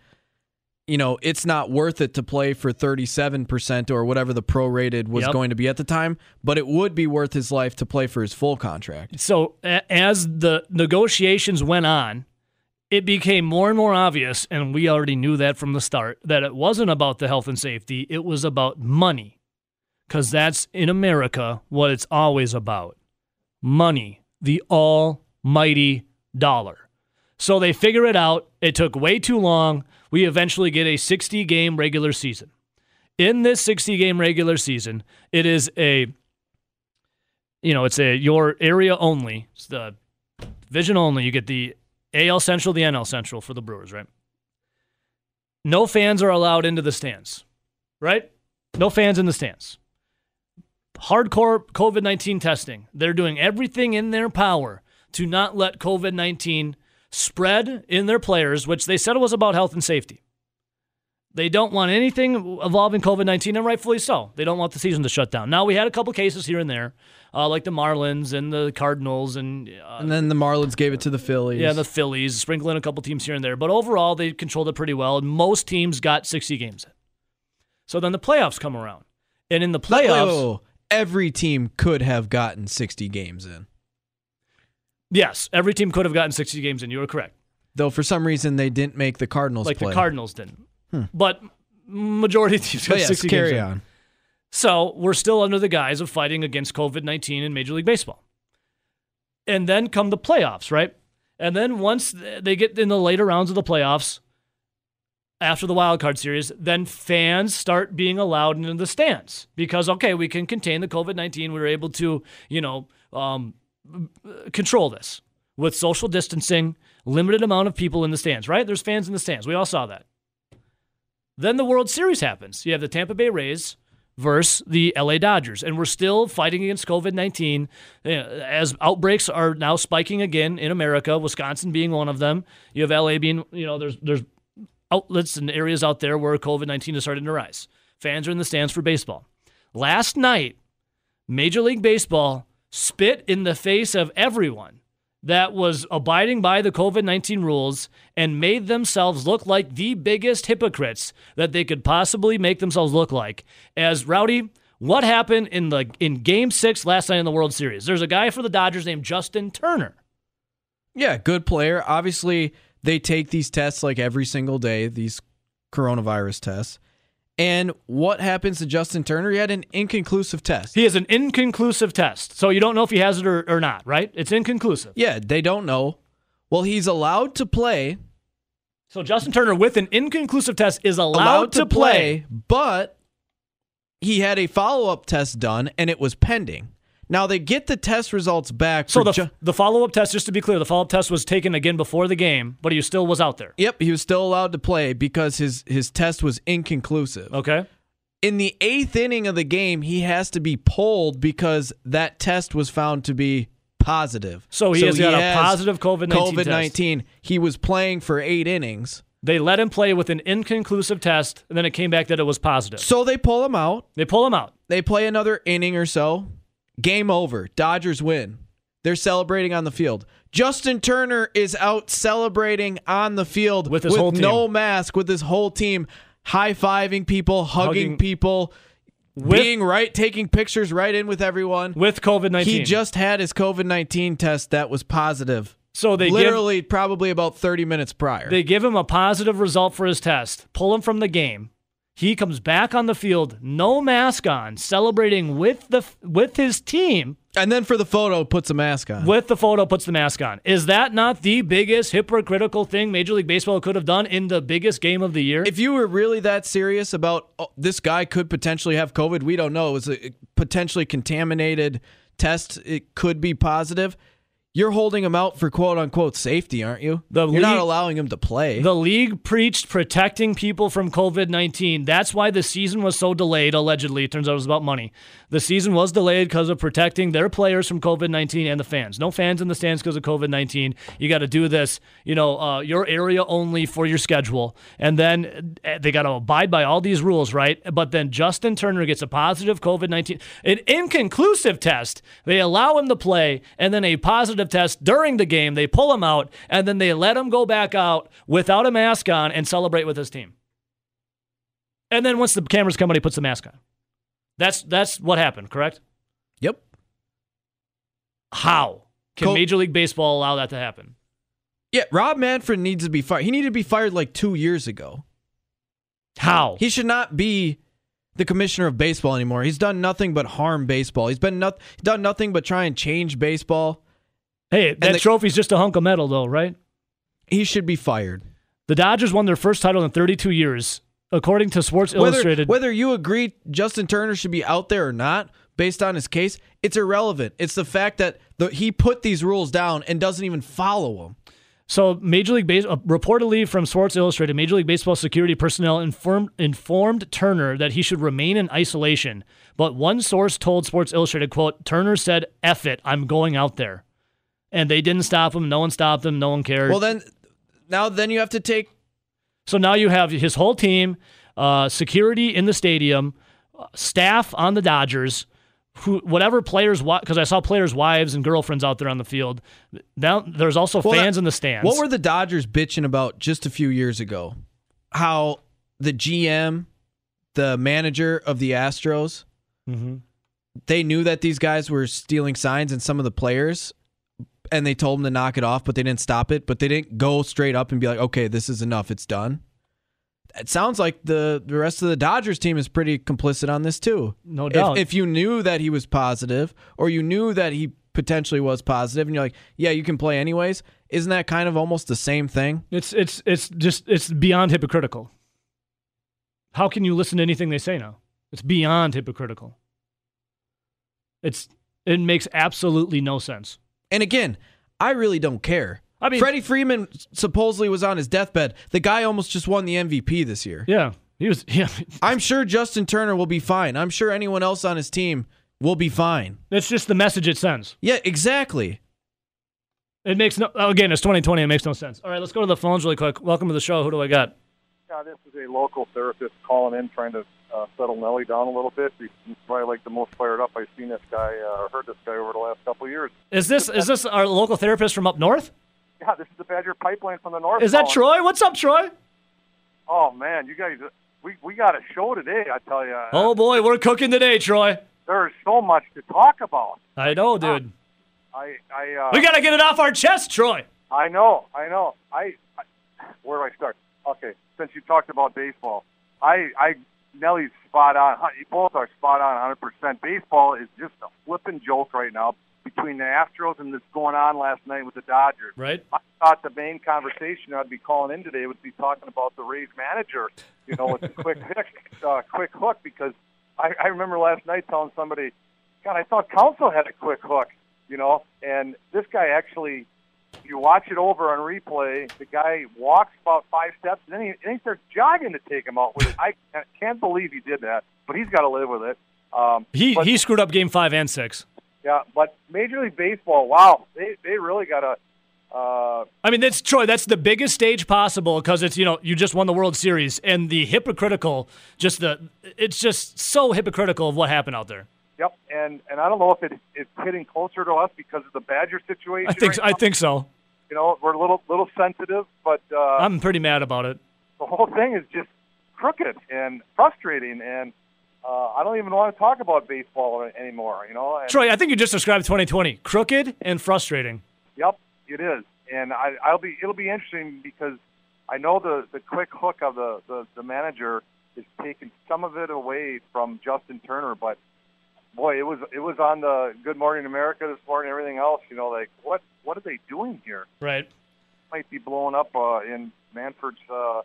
you know, it's not worth it to play for 37% or whatever the prorated was Yep. going to be at the time, but it would be worth his life to play for his full contract. so as the negotiations went on, it became more and more obvious, and we already knew that from the start, that it wasn't about the health and safety, it was about money. Because that's in America what it's always about money, the almighty dollar. So they figure it out. It took way too long. We eventually get a 60 game regular season. In this 60 game regular season, it is a you know, it's a your area only. It's the division only. You get the AL Central, the NL Central for the Brewers, right? No fans are allowed into the stands, right? No fans in the stands. Hardcore COVID 19 testing. They're doing everything in their power to not let COVID 19 spread in their players, which they said was about health and safety. They don't want anything involving COVID 19, and rightfully so. They don't want the season to shut down. Now, we had a couple cases here and there, uh, like the Marlins and the Cardinals, and, uh, And then the Marlins gave it to the Phillies. yeah, the Phillies, sprinkling a couple teams here and there. But overall, they controlled it pretty well, and most teams got 60 games in. So then the playoffs come around. And in the playoffs, wait. every team could have gotten 60 games in. Yes, every team could have gotten 60 games in. You were correct. Though for some reason they didn't make the Cardinals Like play. the Cardinals didn't. But majority of teams got yes, 60 carry games in. on. So we're still under the guise of fighting against COVID 19 in Major League Baseball. And then come the playoffs, right? And then once they get in the later rounds of the playoffs, after the wild card series, then fans start being allowed into the stands because, okay, we can contain the COVID 19. We were able to, you know, um, control this with social distancing, limited amount of people in the stands, right? There's fans in the stands. We all saw that. Then the World Series happens. You have the Tampa Bay Rays versus the LA Dodgers. And we're still fighting against COVID 19 as outbreaks are now spiking again in America, Wisconsin being one of them. You have LA being, you know, there's, there's outlets and areas out there where COVID 19 is starting to rise. Fans are in the stands for baseball. Last night, Major League Baseball spit in the face of everyone that was abiding by the COVID 19 rules and made themselves look like the biggest hypocrites that they could possibly make themselves look like. As Rowdy, what happened in the in game six last night in the World Series? There's a guy for the Dodgers named Justin Turner. Yeah, good player. Obviously, they take these tests like every single day, these coronavirus tests. And what happens to Justin Turner? He had an inconclusive test. He has an inconclusive test. So you don't know if he has it or, or not, right? It's inconclusive. Yeah, they don't know. Well, he's allowed to play. So Justin Turner, with an inconclusive test, is allowed, allowed to, play, play, but he had a follow up test done and it was pending. Now they get the test results back. So the, ju- the follow up test, just to be clear, the follow up test was taken again before the game, but he still was out there. Yep, he was still allowed to play because his his test was inconclusive. Okay. In the eighth inning of the game, he has to be pulled because that test was found to be positive. So he so has he got a positive COVID nineteen. COVID nineteen. He was playing for eight innings. They let him play with an inconclusive test, and then it came back that it was positive. So they pull him out. They pull him out. They play another inning or so. Game over. Dodgers win. They're celebrating on the field. Justin Turner is out celebrating on the field with, his with no mask, with his whole team, high fiving people, hugging, hugging people, with, being right, taking pictures right in with everyone. With COVID 19. He just had his COVID 19 test that was positive. So they literally give, probably about 30 minutes prior. They give him a positive result for his test, pull him from the game. He comes back on the field, no mask on, celebrating with the with his team. And then for the photo, puts a mask on. With the photo, puts the mask on. Is that not the biggest hypocritical thing Major League Baseball could have done in the biggest game of the year? If you were really that serious about oh, this guy could potentially have COVID, we don't know. It was a potentially contaminated test. It could be positive. You're holding him out for quote unquote safety, aren't you? The You're league, not allowing him to play. The league preached protecting people from COVID 19. That's why the season was so delayed, allegedly. It turns out it was about money. The season was delayed because of protecting their players from COVID 19 and the fans. No fans in the stands because of COVID 19. You got to do this, you know, uh, your area only for your schedule. And then uh, they got to abide by all these rules, right? But then Justin Turner gets a positive COVID 19, an inconclusive test. They allow him to play, and then a positive positive test during the game. They pull him out, and then they let him go back out without a mask on and celebrate with his team. And then once the cameras come out, he puts the mask on. That's that's what happened, correct? Yep. How can Col- Major League Baseball allow that to happen? Yeah, Rob Manfred needs to be fired. He needed to be fired like two years ago. How? He should not be the commissioner of baseball anymore. He's done nothing but harm baseball. He's been not, done nothing but try and change baseball. Hey, that the, trophy's just a hunk of metal, though, right? He should be fired. The Dodgers won their first title in 32 years, according to Sports whether, Illustrated. Whether you agree Justin Turner should be out there or not, based on his case, it's irrelevant. It's the fact that the, he put these rules down and doesn't even follow them. So, Major League Baseball, uh, reportedly from Sports Illustrated, Major League Baseball security personnel informed, informed Turner that he should remain in isolation. But one source told Sports Illustrated, "quote Turner said, "F it, I'm going out there." And they didn't stop him. No one stopped him. No one cared. Well, then now then you have to take. So now you have his whole team, uh, security in the stadium, staff on the Dodgers, who whatever players because I saw players' wives and girlfriends out there on the field. Now there's also well, fans that, in the stands. What were the Dodgers bitching about just a few years ago? How the GM, the manager of the Astros. Mm-hmm. They knew that these guys were stealing signs and some of the players and they told him to knock it off, but they didn't stop it. But they didn't go straight up and be like, okay, this is enough. It's done. It sounds like the, the rest of the Dodgers team is pretty complicit on this too. No doubt. If, if you knew that he was positive or you knew that he potentially was positive and you're like, yeah, you can play anyways, isn't that kind of almost the same thing? It's it's it's just it's beyond hypocritical. How can you listen to anything they say now? It's beyond hypocritical. It's it makes absolutely no sense. And again, I really don't care. I mean, Freddie Freeman supposedly was on his deathbed. The guy almost just won the MVP this year. Yeah. He was. Yeah, I'm sure Justin Turner will be fine. I'm sure anyone else on his team will be fine. it's just the message it sends. Yeah, exactly. It makes no. Oh, again, it's 2020. It makes no sense. All right, let's go to the phones really quick. Welcome to the show. Who do I got? Uh, this is a local therapist calling in, trying to uh, settle Nelly down a little bit. He's probably like the most fired up I've seen this guy uh, or heard this guy over the last couple of years. Is this is this our local therapist from up north? Yeah, this is the Badger Pipeline from the north. Is that. Troy? What's up, Troy? Oh man, you guys, we we got a show today. I tell you, Oh boy, we're cooking today, Troy. there's so much to talk about. I know, dude. I I uh, We gotta get it off our chest, Troy. I know, I know. I, I where do I start? Okay, since you talked about baseball, I I Nelly's spot on. You both are spot on 100. percent Baseball is just a flipping joke right now between the Astros and this going on last night with the Dodgers. Right? I thought the main conversation I'd be calling in today would be talking about the Rays manager, you know, with the quick hook, uh, quick hook, because I, I remember last night telling somebody, God, I thought Counsell had a quick hook, you know, and this guy actually, you watch it over on replay, the guy walks about five steps, and then he, and he starts jogging to take him out. With I can't- can't believe he did that, but he's got to live with it. Um, He but- he screwed up game five and six. yeah, but Major League Baseball, wow, they they really got to. Uh, I mean, that's Troy. That's the biggest stage possible because it's you know you just won the World Series and the hypocritical, just the it's just so hypocritical of what happened out there. Yep, and and I don't know if it, it's hitting closer to us because of the Badger situation. I think right I think so. you know we're a little little sensitive, but uh, I'm pretty mad about it. the whole thing is just crooked and frustrating, and uh, I don't even want to talk about baseball anymore. You know, and, Troy, I think you just described 2020 crooked and frustrating. Yep, it is, and I, I'll be. It'll be interesting because I know the the quick hook of the the, the manager is taking some of it away from Justin Turner, but boy, it was it was on the Good Morning America this morning. and Everything else, you know, like what what are they doing here? Right? Might be blowing up uh, in Manfred's. Uh,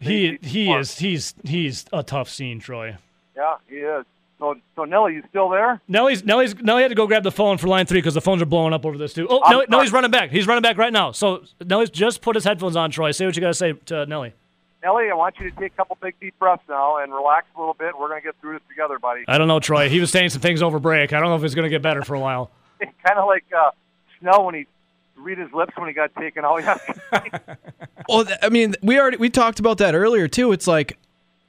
He he park. is he's he's a tough scene, Troy. Yeah, he is. So so Nelly, you still there? Nellie's Nellie's Nellie had to go grab the phone for line three because the phones are blowing up over this too. Oh, I'm Nellie, running back. He's running back right now. So Nellie's just put his headphones on. Troy, say what you got to say to Nellie. Nelly, I want you to take a couple big deep breaths now and relax a little bit. We're gonna get through this together, buddy. I don't know, Troy. He was saying some things over break. I don't know if it's going to get better for a while. kind of like uh, Snell when he read his lips when he got taken out. Well, I mean, we already we talked about that earlier too. It's like,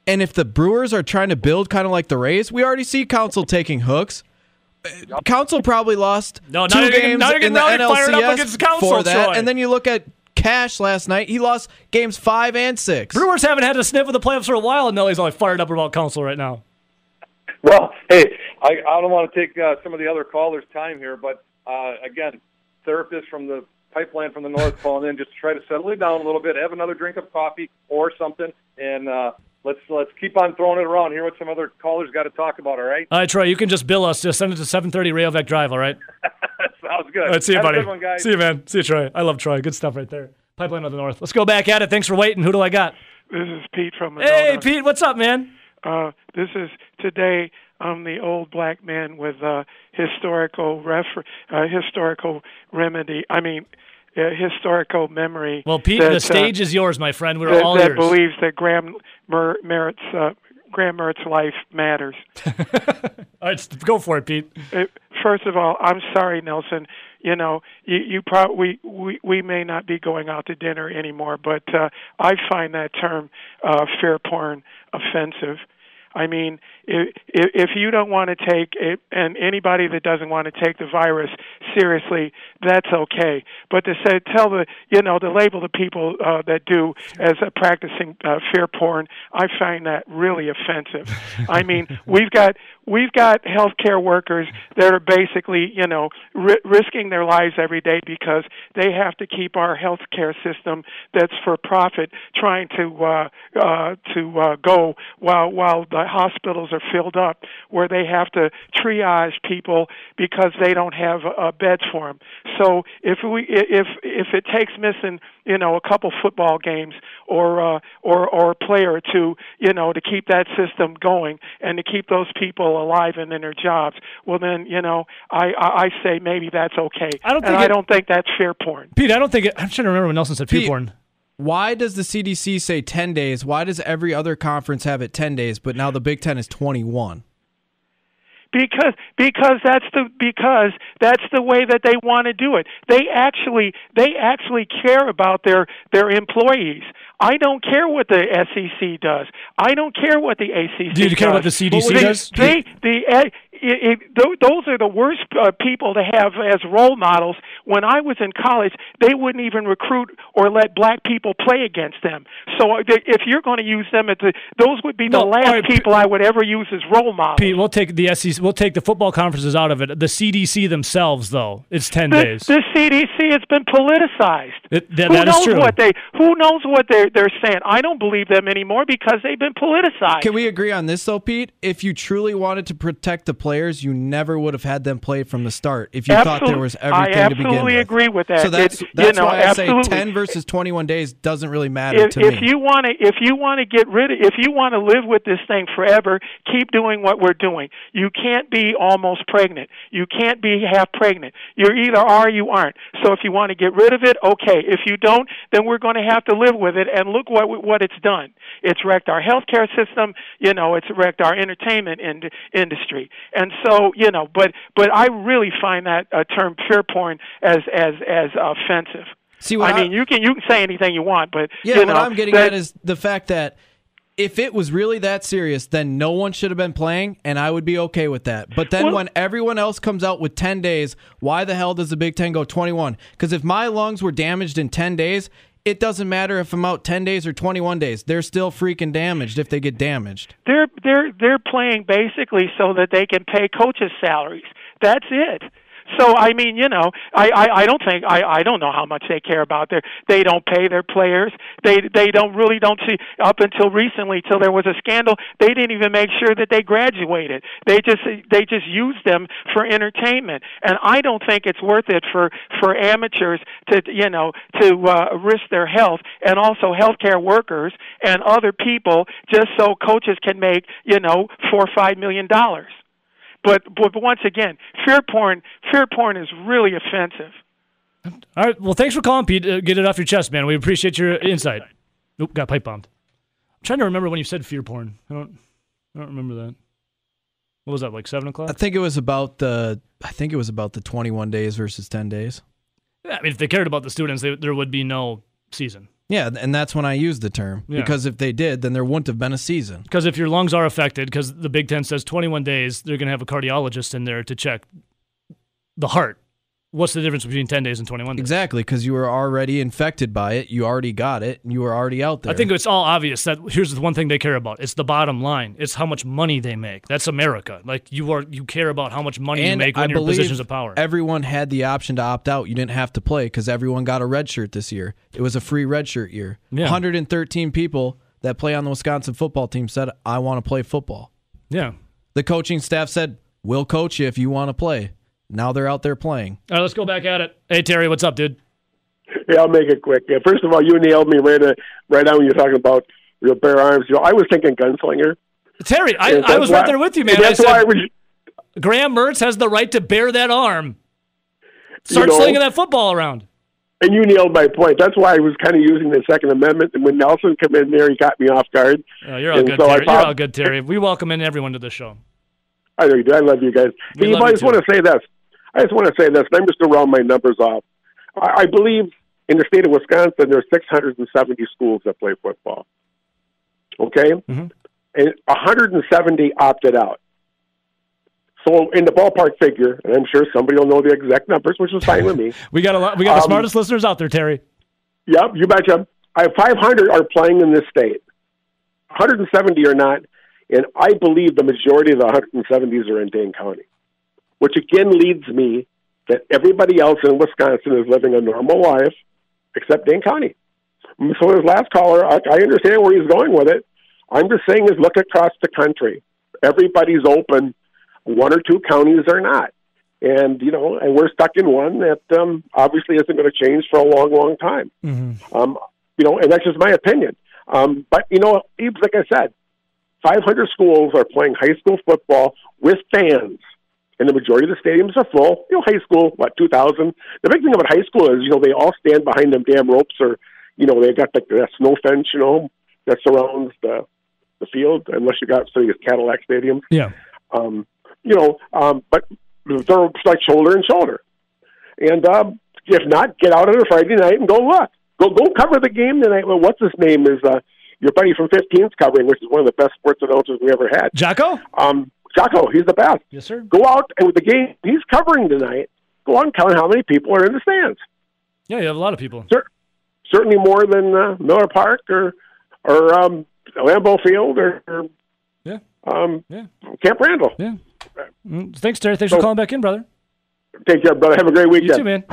and if the Brewers are trying to build kind of like the Rays, we already see Counsell taking hooks. Uh, Counsell probably lost No, two you're getting- games in the Rowdy up NLCS against Counsell, for that, Troy. and then you look at Cash last night. He lost games five and six. Brewers haven't had a sniff of the playoffs for a while, and Nellie's only fired up about Counsell right now. well, hey, I, I don't want to take uh, some of the other callers' time here, but uh, again, therapist from the pipeline from the north calling in just to try to settle it down a little bit, have another drink of coffee or something, and uh, let's let's keep on throwing it around. Hear what some other callers got to talk about. All right, All right, Troy, you can just bill us. Just send it to 730 Rayovac Drive, all right? sounds good. All right, see you, Have a buddy. good one, guys. See you, man. See you, Troy. I love Troy. Good stuff right there. Pipeline of the North. Let's go back at it. Thanks for waiting. Who do I got? This is Pete from Hey, Pete, what's up, man? Uh, this is today. I'm the old black man with uh, historical refer- uh, historical remedy. I mean, uh, historical memory. Well, Pete, that, the uh, stage is yours, my friend. We're that, all that ears. believes that Graham Mer- Merritt's uh, Graham Merritt's life matters. all right, go for it, Pete. Uh, First of all, I'm sorry, Nelson. You know, you, you probably we we may not be going out to dinner anymore, but uh, I find that term uh, fear porn offensive. I mean, if, if you don't want to take it, and anybody that doesn't want to take the virus seriously, that's okay. But to say, tell the, you know, to label the people uh, that do as uh, practicing uh, fear porn, I find that really offensive. I mean, we've got we've got healthcare workers that are basically, you know, ri- risking their lives every day because they have to keep our healthcare system that's for profit trying to uh, uh, to uh, go while while the hospitals are filled up, where they have to triage people because they don't have uh, beds for them. So if we if if it takes missing, you know, a couple football games or uh, or or a player or two, you know, to keep that system going and to keep those people alive and in their jobs, well then, you know, I I, I say maybe that's okay. I don't and think I don't think that's fear porn. Pete, I don't think it, I'm trying to remember when Nelson said Pete Pete, porn. Why does the CDC say 10 days? Why does every other conference have it 10 days, but now the Big 10 is 21? because because that's the because that's the way that they want to do it. They actually they actually care about their their employees. I don't care what the SEC does. I don't care what the ACC. Does. Do you care what the CDC they, does? They the it, it, th- those are the worst uh, people to have as role models. When I was in college, they wouldn't even recruit or let black people play against them. So uh, if you're going to use them, at the, those would be the No, last all right, people I would ever use as role models. Pete, we'll take the SEC. We'll take the football conferences out of it. The CDC themselves, though, it's ten the, days. the CDC has been politicized. It- that- who that is knows true. what they Who knows what they're they're saying? I don't believe them anymore because they've been politicized. Can we agree on this though, Pete? If you truly wanted to protect the players, you never would have had them play from the start. If you thought there was everything to begin with. I absolutely agree with that. So that's It- you that's know, why I absolutely. say 10 versus 21 days doesn't really matter if, to if me. you want to if you want to get rid of if you want to live with this thing forever keep doing what we're doing you can't be almost pregnant you can't be half pregnant You're either are or you aren't so if you want to get rid of it okay if you don't then we're going to have to live with it and look what what it's done it's wrecked our healthcare system you know it's wrecked our entertainment ind- industry and so you know but but I really find that uh, term fear porn as as as offensive See what I mean, you can you can say anything you want, but Yeah, you know, what I'm getting that- at is the fact that if it was really that serious, then no one should have been playing, and I would be okay with that. But then Well- when everyone else comes out with 10 days, why the hell does the Big Ten go 21? Because if my lungs were damaged in 10 days, it doesn't matter if I'm out 10 days or 21 days. They're still freaking damaged if they get damaged. they're they're they're playing basically so that they can pay coaches' salaries. That's it. So I mean, you know, I, I, I don't think I, I don't know how much they care about their they don't pay their players. They they don't really don't see up until recently till there was a scandal, they didn't even make sure that they graduated. They just they just used them for entertainment. And I don't think it's worth it for for amateurs to you know to uh, risk their health and also healthcare workers and other people just so coaches can make, you know, 4 or 5 million dollars. But, but once again, fear porn, fear porn is really offensive. All right. Well, thanks for calling, Pete. Uh, get it off your chest, man. We appreciate your insight. Nope, got pipe bombed. I'm trying to remember when you said fear porn. I don't. I don't remember that. What was that? Like seven o'clock? I o'clock? think it was about the I think it was about the 21 days versus 10 days. Yeah, I mean, if they cared about the students, they, there would be no season. Yeah, and that's when I used the term Yeah. because if they did, then there wouldn't have been a season. Because if your lungs are affected, because the Big Ten says 21 days, they're going to have a cardiologist in there to check the heart. What's the difference between 10 days and 21 days? Exactly, because you were already infected by it. You already got it. And you were already out there. I think it's all obvious that here's the one thing they care about. It's the bottom line. It's how much money they make. That's America. Like you are, you care about how much money you make when I you're in believe positions of power. everyone had the option to opt out. You didn't have to play because everyone got a red shirt this year. It was a free red shirt year. Yeah. 113 people that play on the Wisconsin football team said, "I want to play football." yeah. The coaching staff said, "We'll coach you if you want to play." Now they're out there playing. All right, let's go back at it. Hey Terry, what's up, dude? Yeah, I'll make it quick. Yeah, first of all, you nailed me right, uh, right now when you're talking about your bare arms. You know, I was thinking gunslinger. Terry, I, I was why- right there with you, and man. I That's why I was. Graham Mertz has the right to bear that arm. Start know- slinging that football around. And you nailed my point. That's why I was kind of using the Second Amendment. And when Nelson came in there, he got me off guard. Oh, you're all And good, so I Terry. You're all good, Terry. We welcome in everyone to the show. I know you do. I love you guys. We Hey, love I you just want to say this. I just want to say this. and I'm just going to round my numbers off. I, I believe in the state of Wisconsin, there are 670 schools that play football. Okay? Mhm. And 170 opted out. So in the ballpark figure, and I'm sure somebody will know the exact numbers, which is fine with me. We got a lot. We got the Um, smartest listeners out there, Terry. Yep, you betcha. I have 500 are playing in this state. 170 are not, and I believe the majority of the 170s are in Dane County, which again leads me that everybody else in Wisconsin is living a normal life except Dane County. So his last caller, I, I understand where he's going with it. I'm just saying is look across the country. Everybody's open. One or two counties are not. And, you know, and we're stuck in one that um, obviously isn't going to change for a long, long time. Um, you know, and that's just my opinion. Um, but, you know, like I said, 500 schools are playing high school football with fans, and the majority of the stadiums are full. You know, high school, what, 2,000? The big thing about high school is, you know, they all stand behind them damn ropes or, you know, they got like that snow fence, you know, that surrounds the the field, unless you got say Cadillac Stadium. Yeah. Um, you know, um, but they're like shoulder and shoulder. And um, if not, get out on a Friday night and go look. Go go cover the game tonight. Well, what's his name is uh, your buddy from 15's covering, which is one of the best sports announcers we ever had. Jocko? Um, Jocko, he's the best. Yes, sir. Go out and with the game he's covering tonight. Go out and count how many people are in the stands. Yeah, you have a lot of people. Cer- certainly more than uh, Miller Park or or um, Lambeau Field or, or Yeah. um, Yeah. Camp Randall. Yeah. Mm, Thanks, Terry. Thanks for calling back in, brother. Take care, brother. Have a great weekend. You too, man.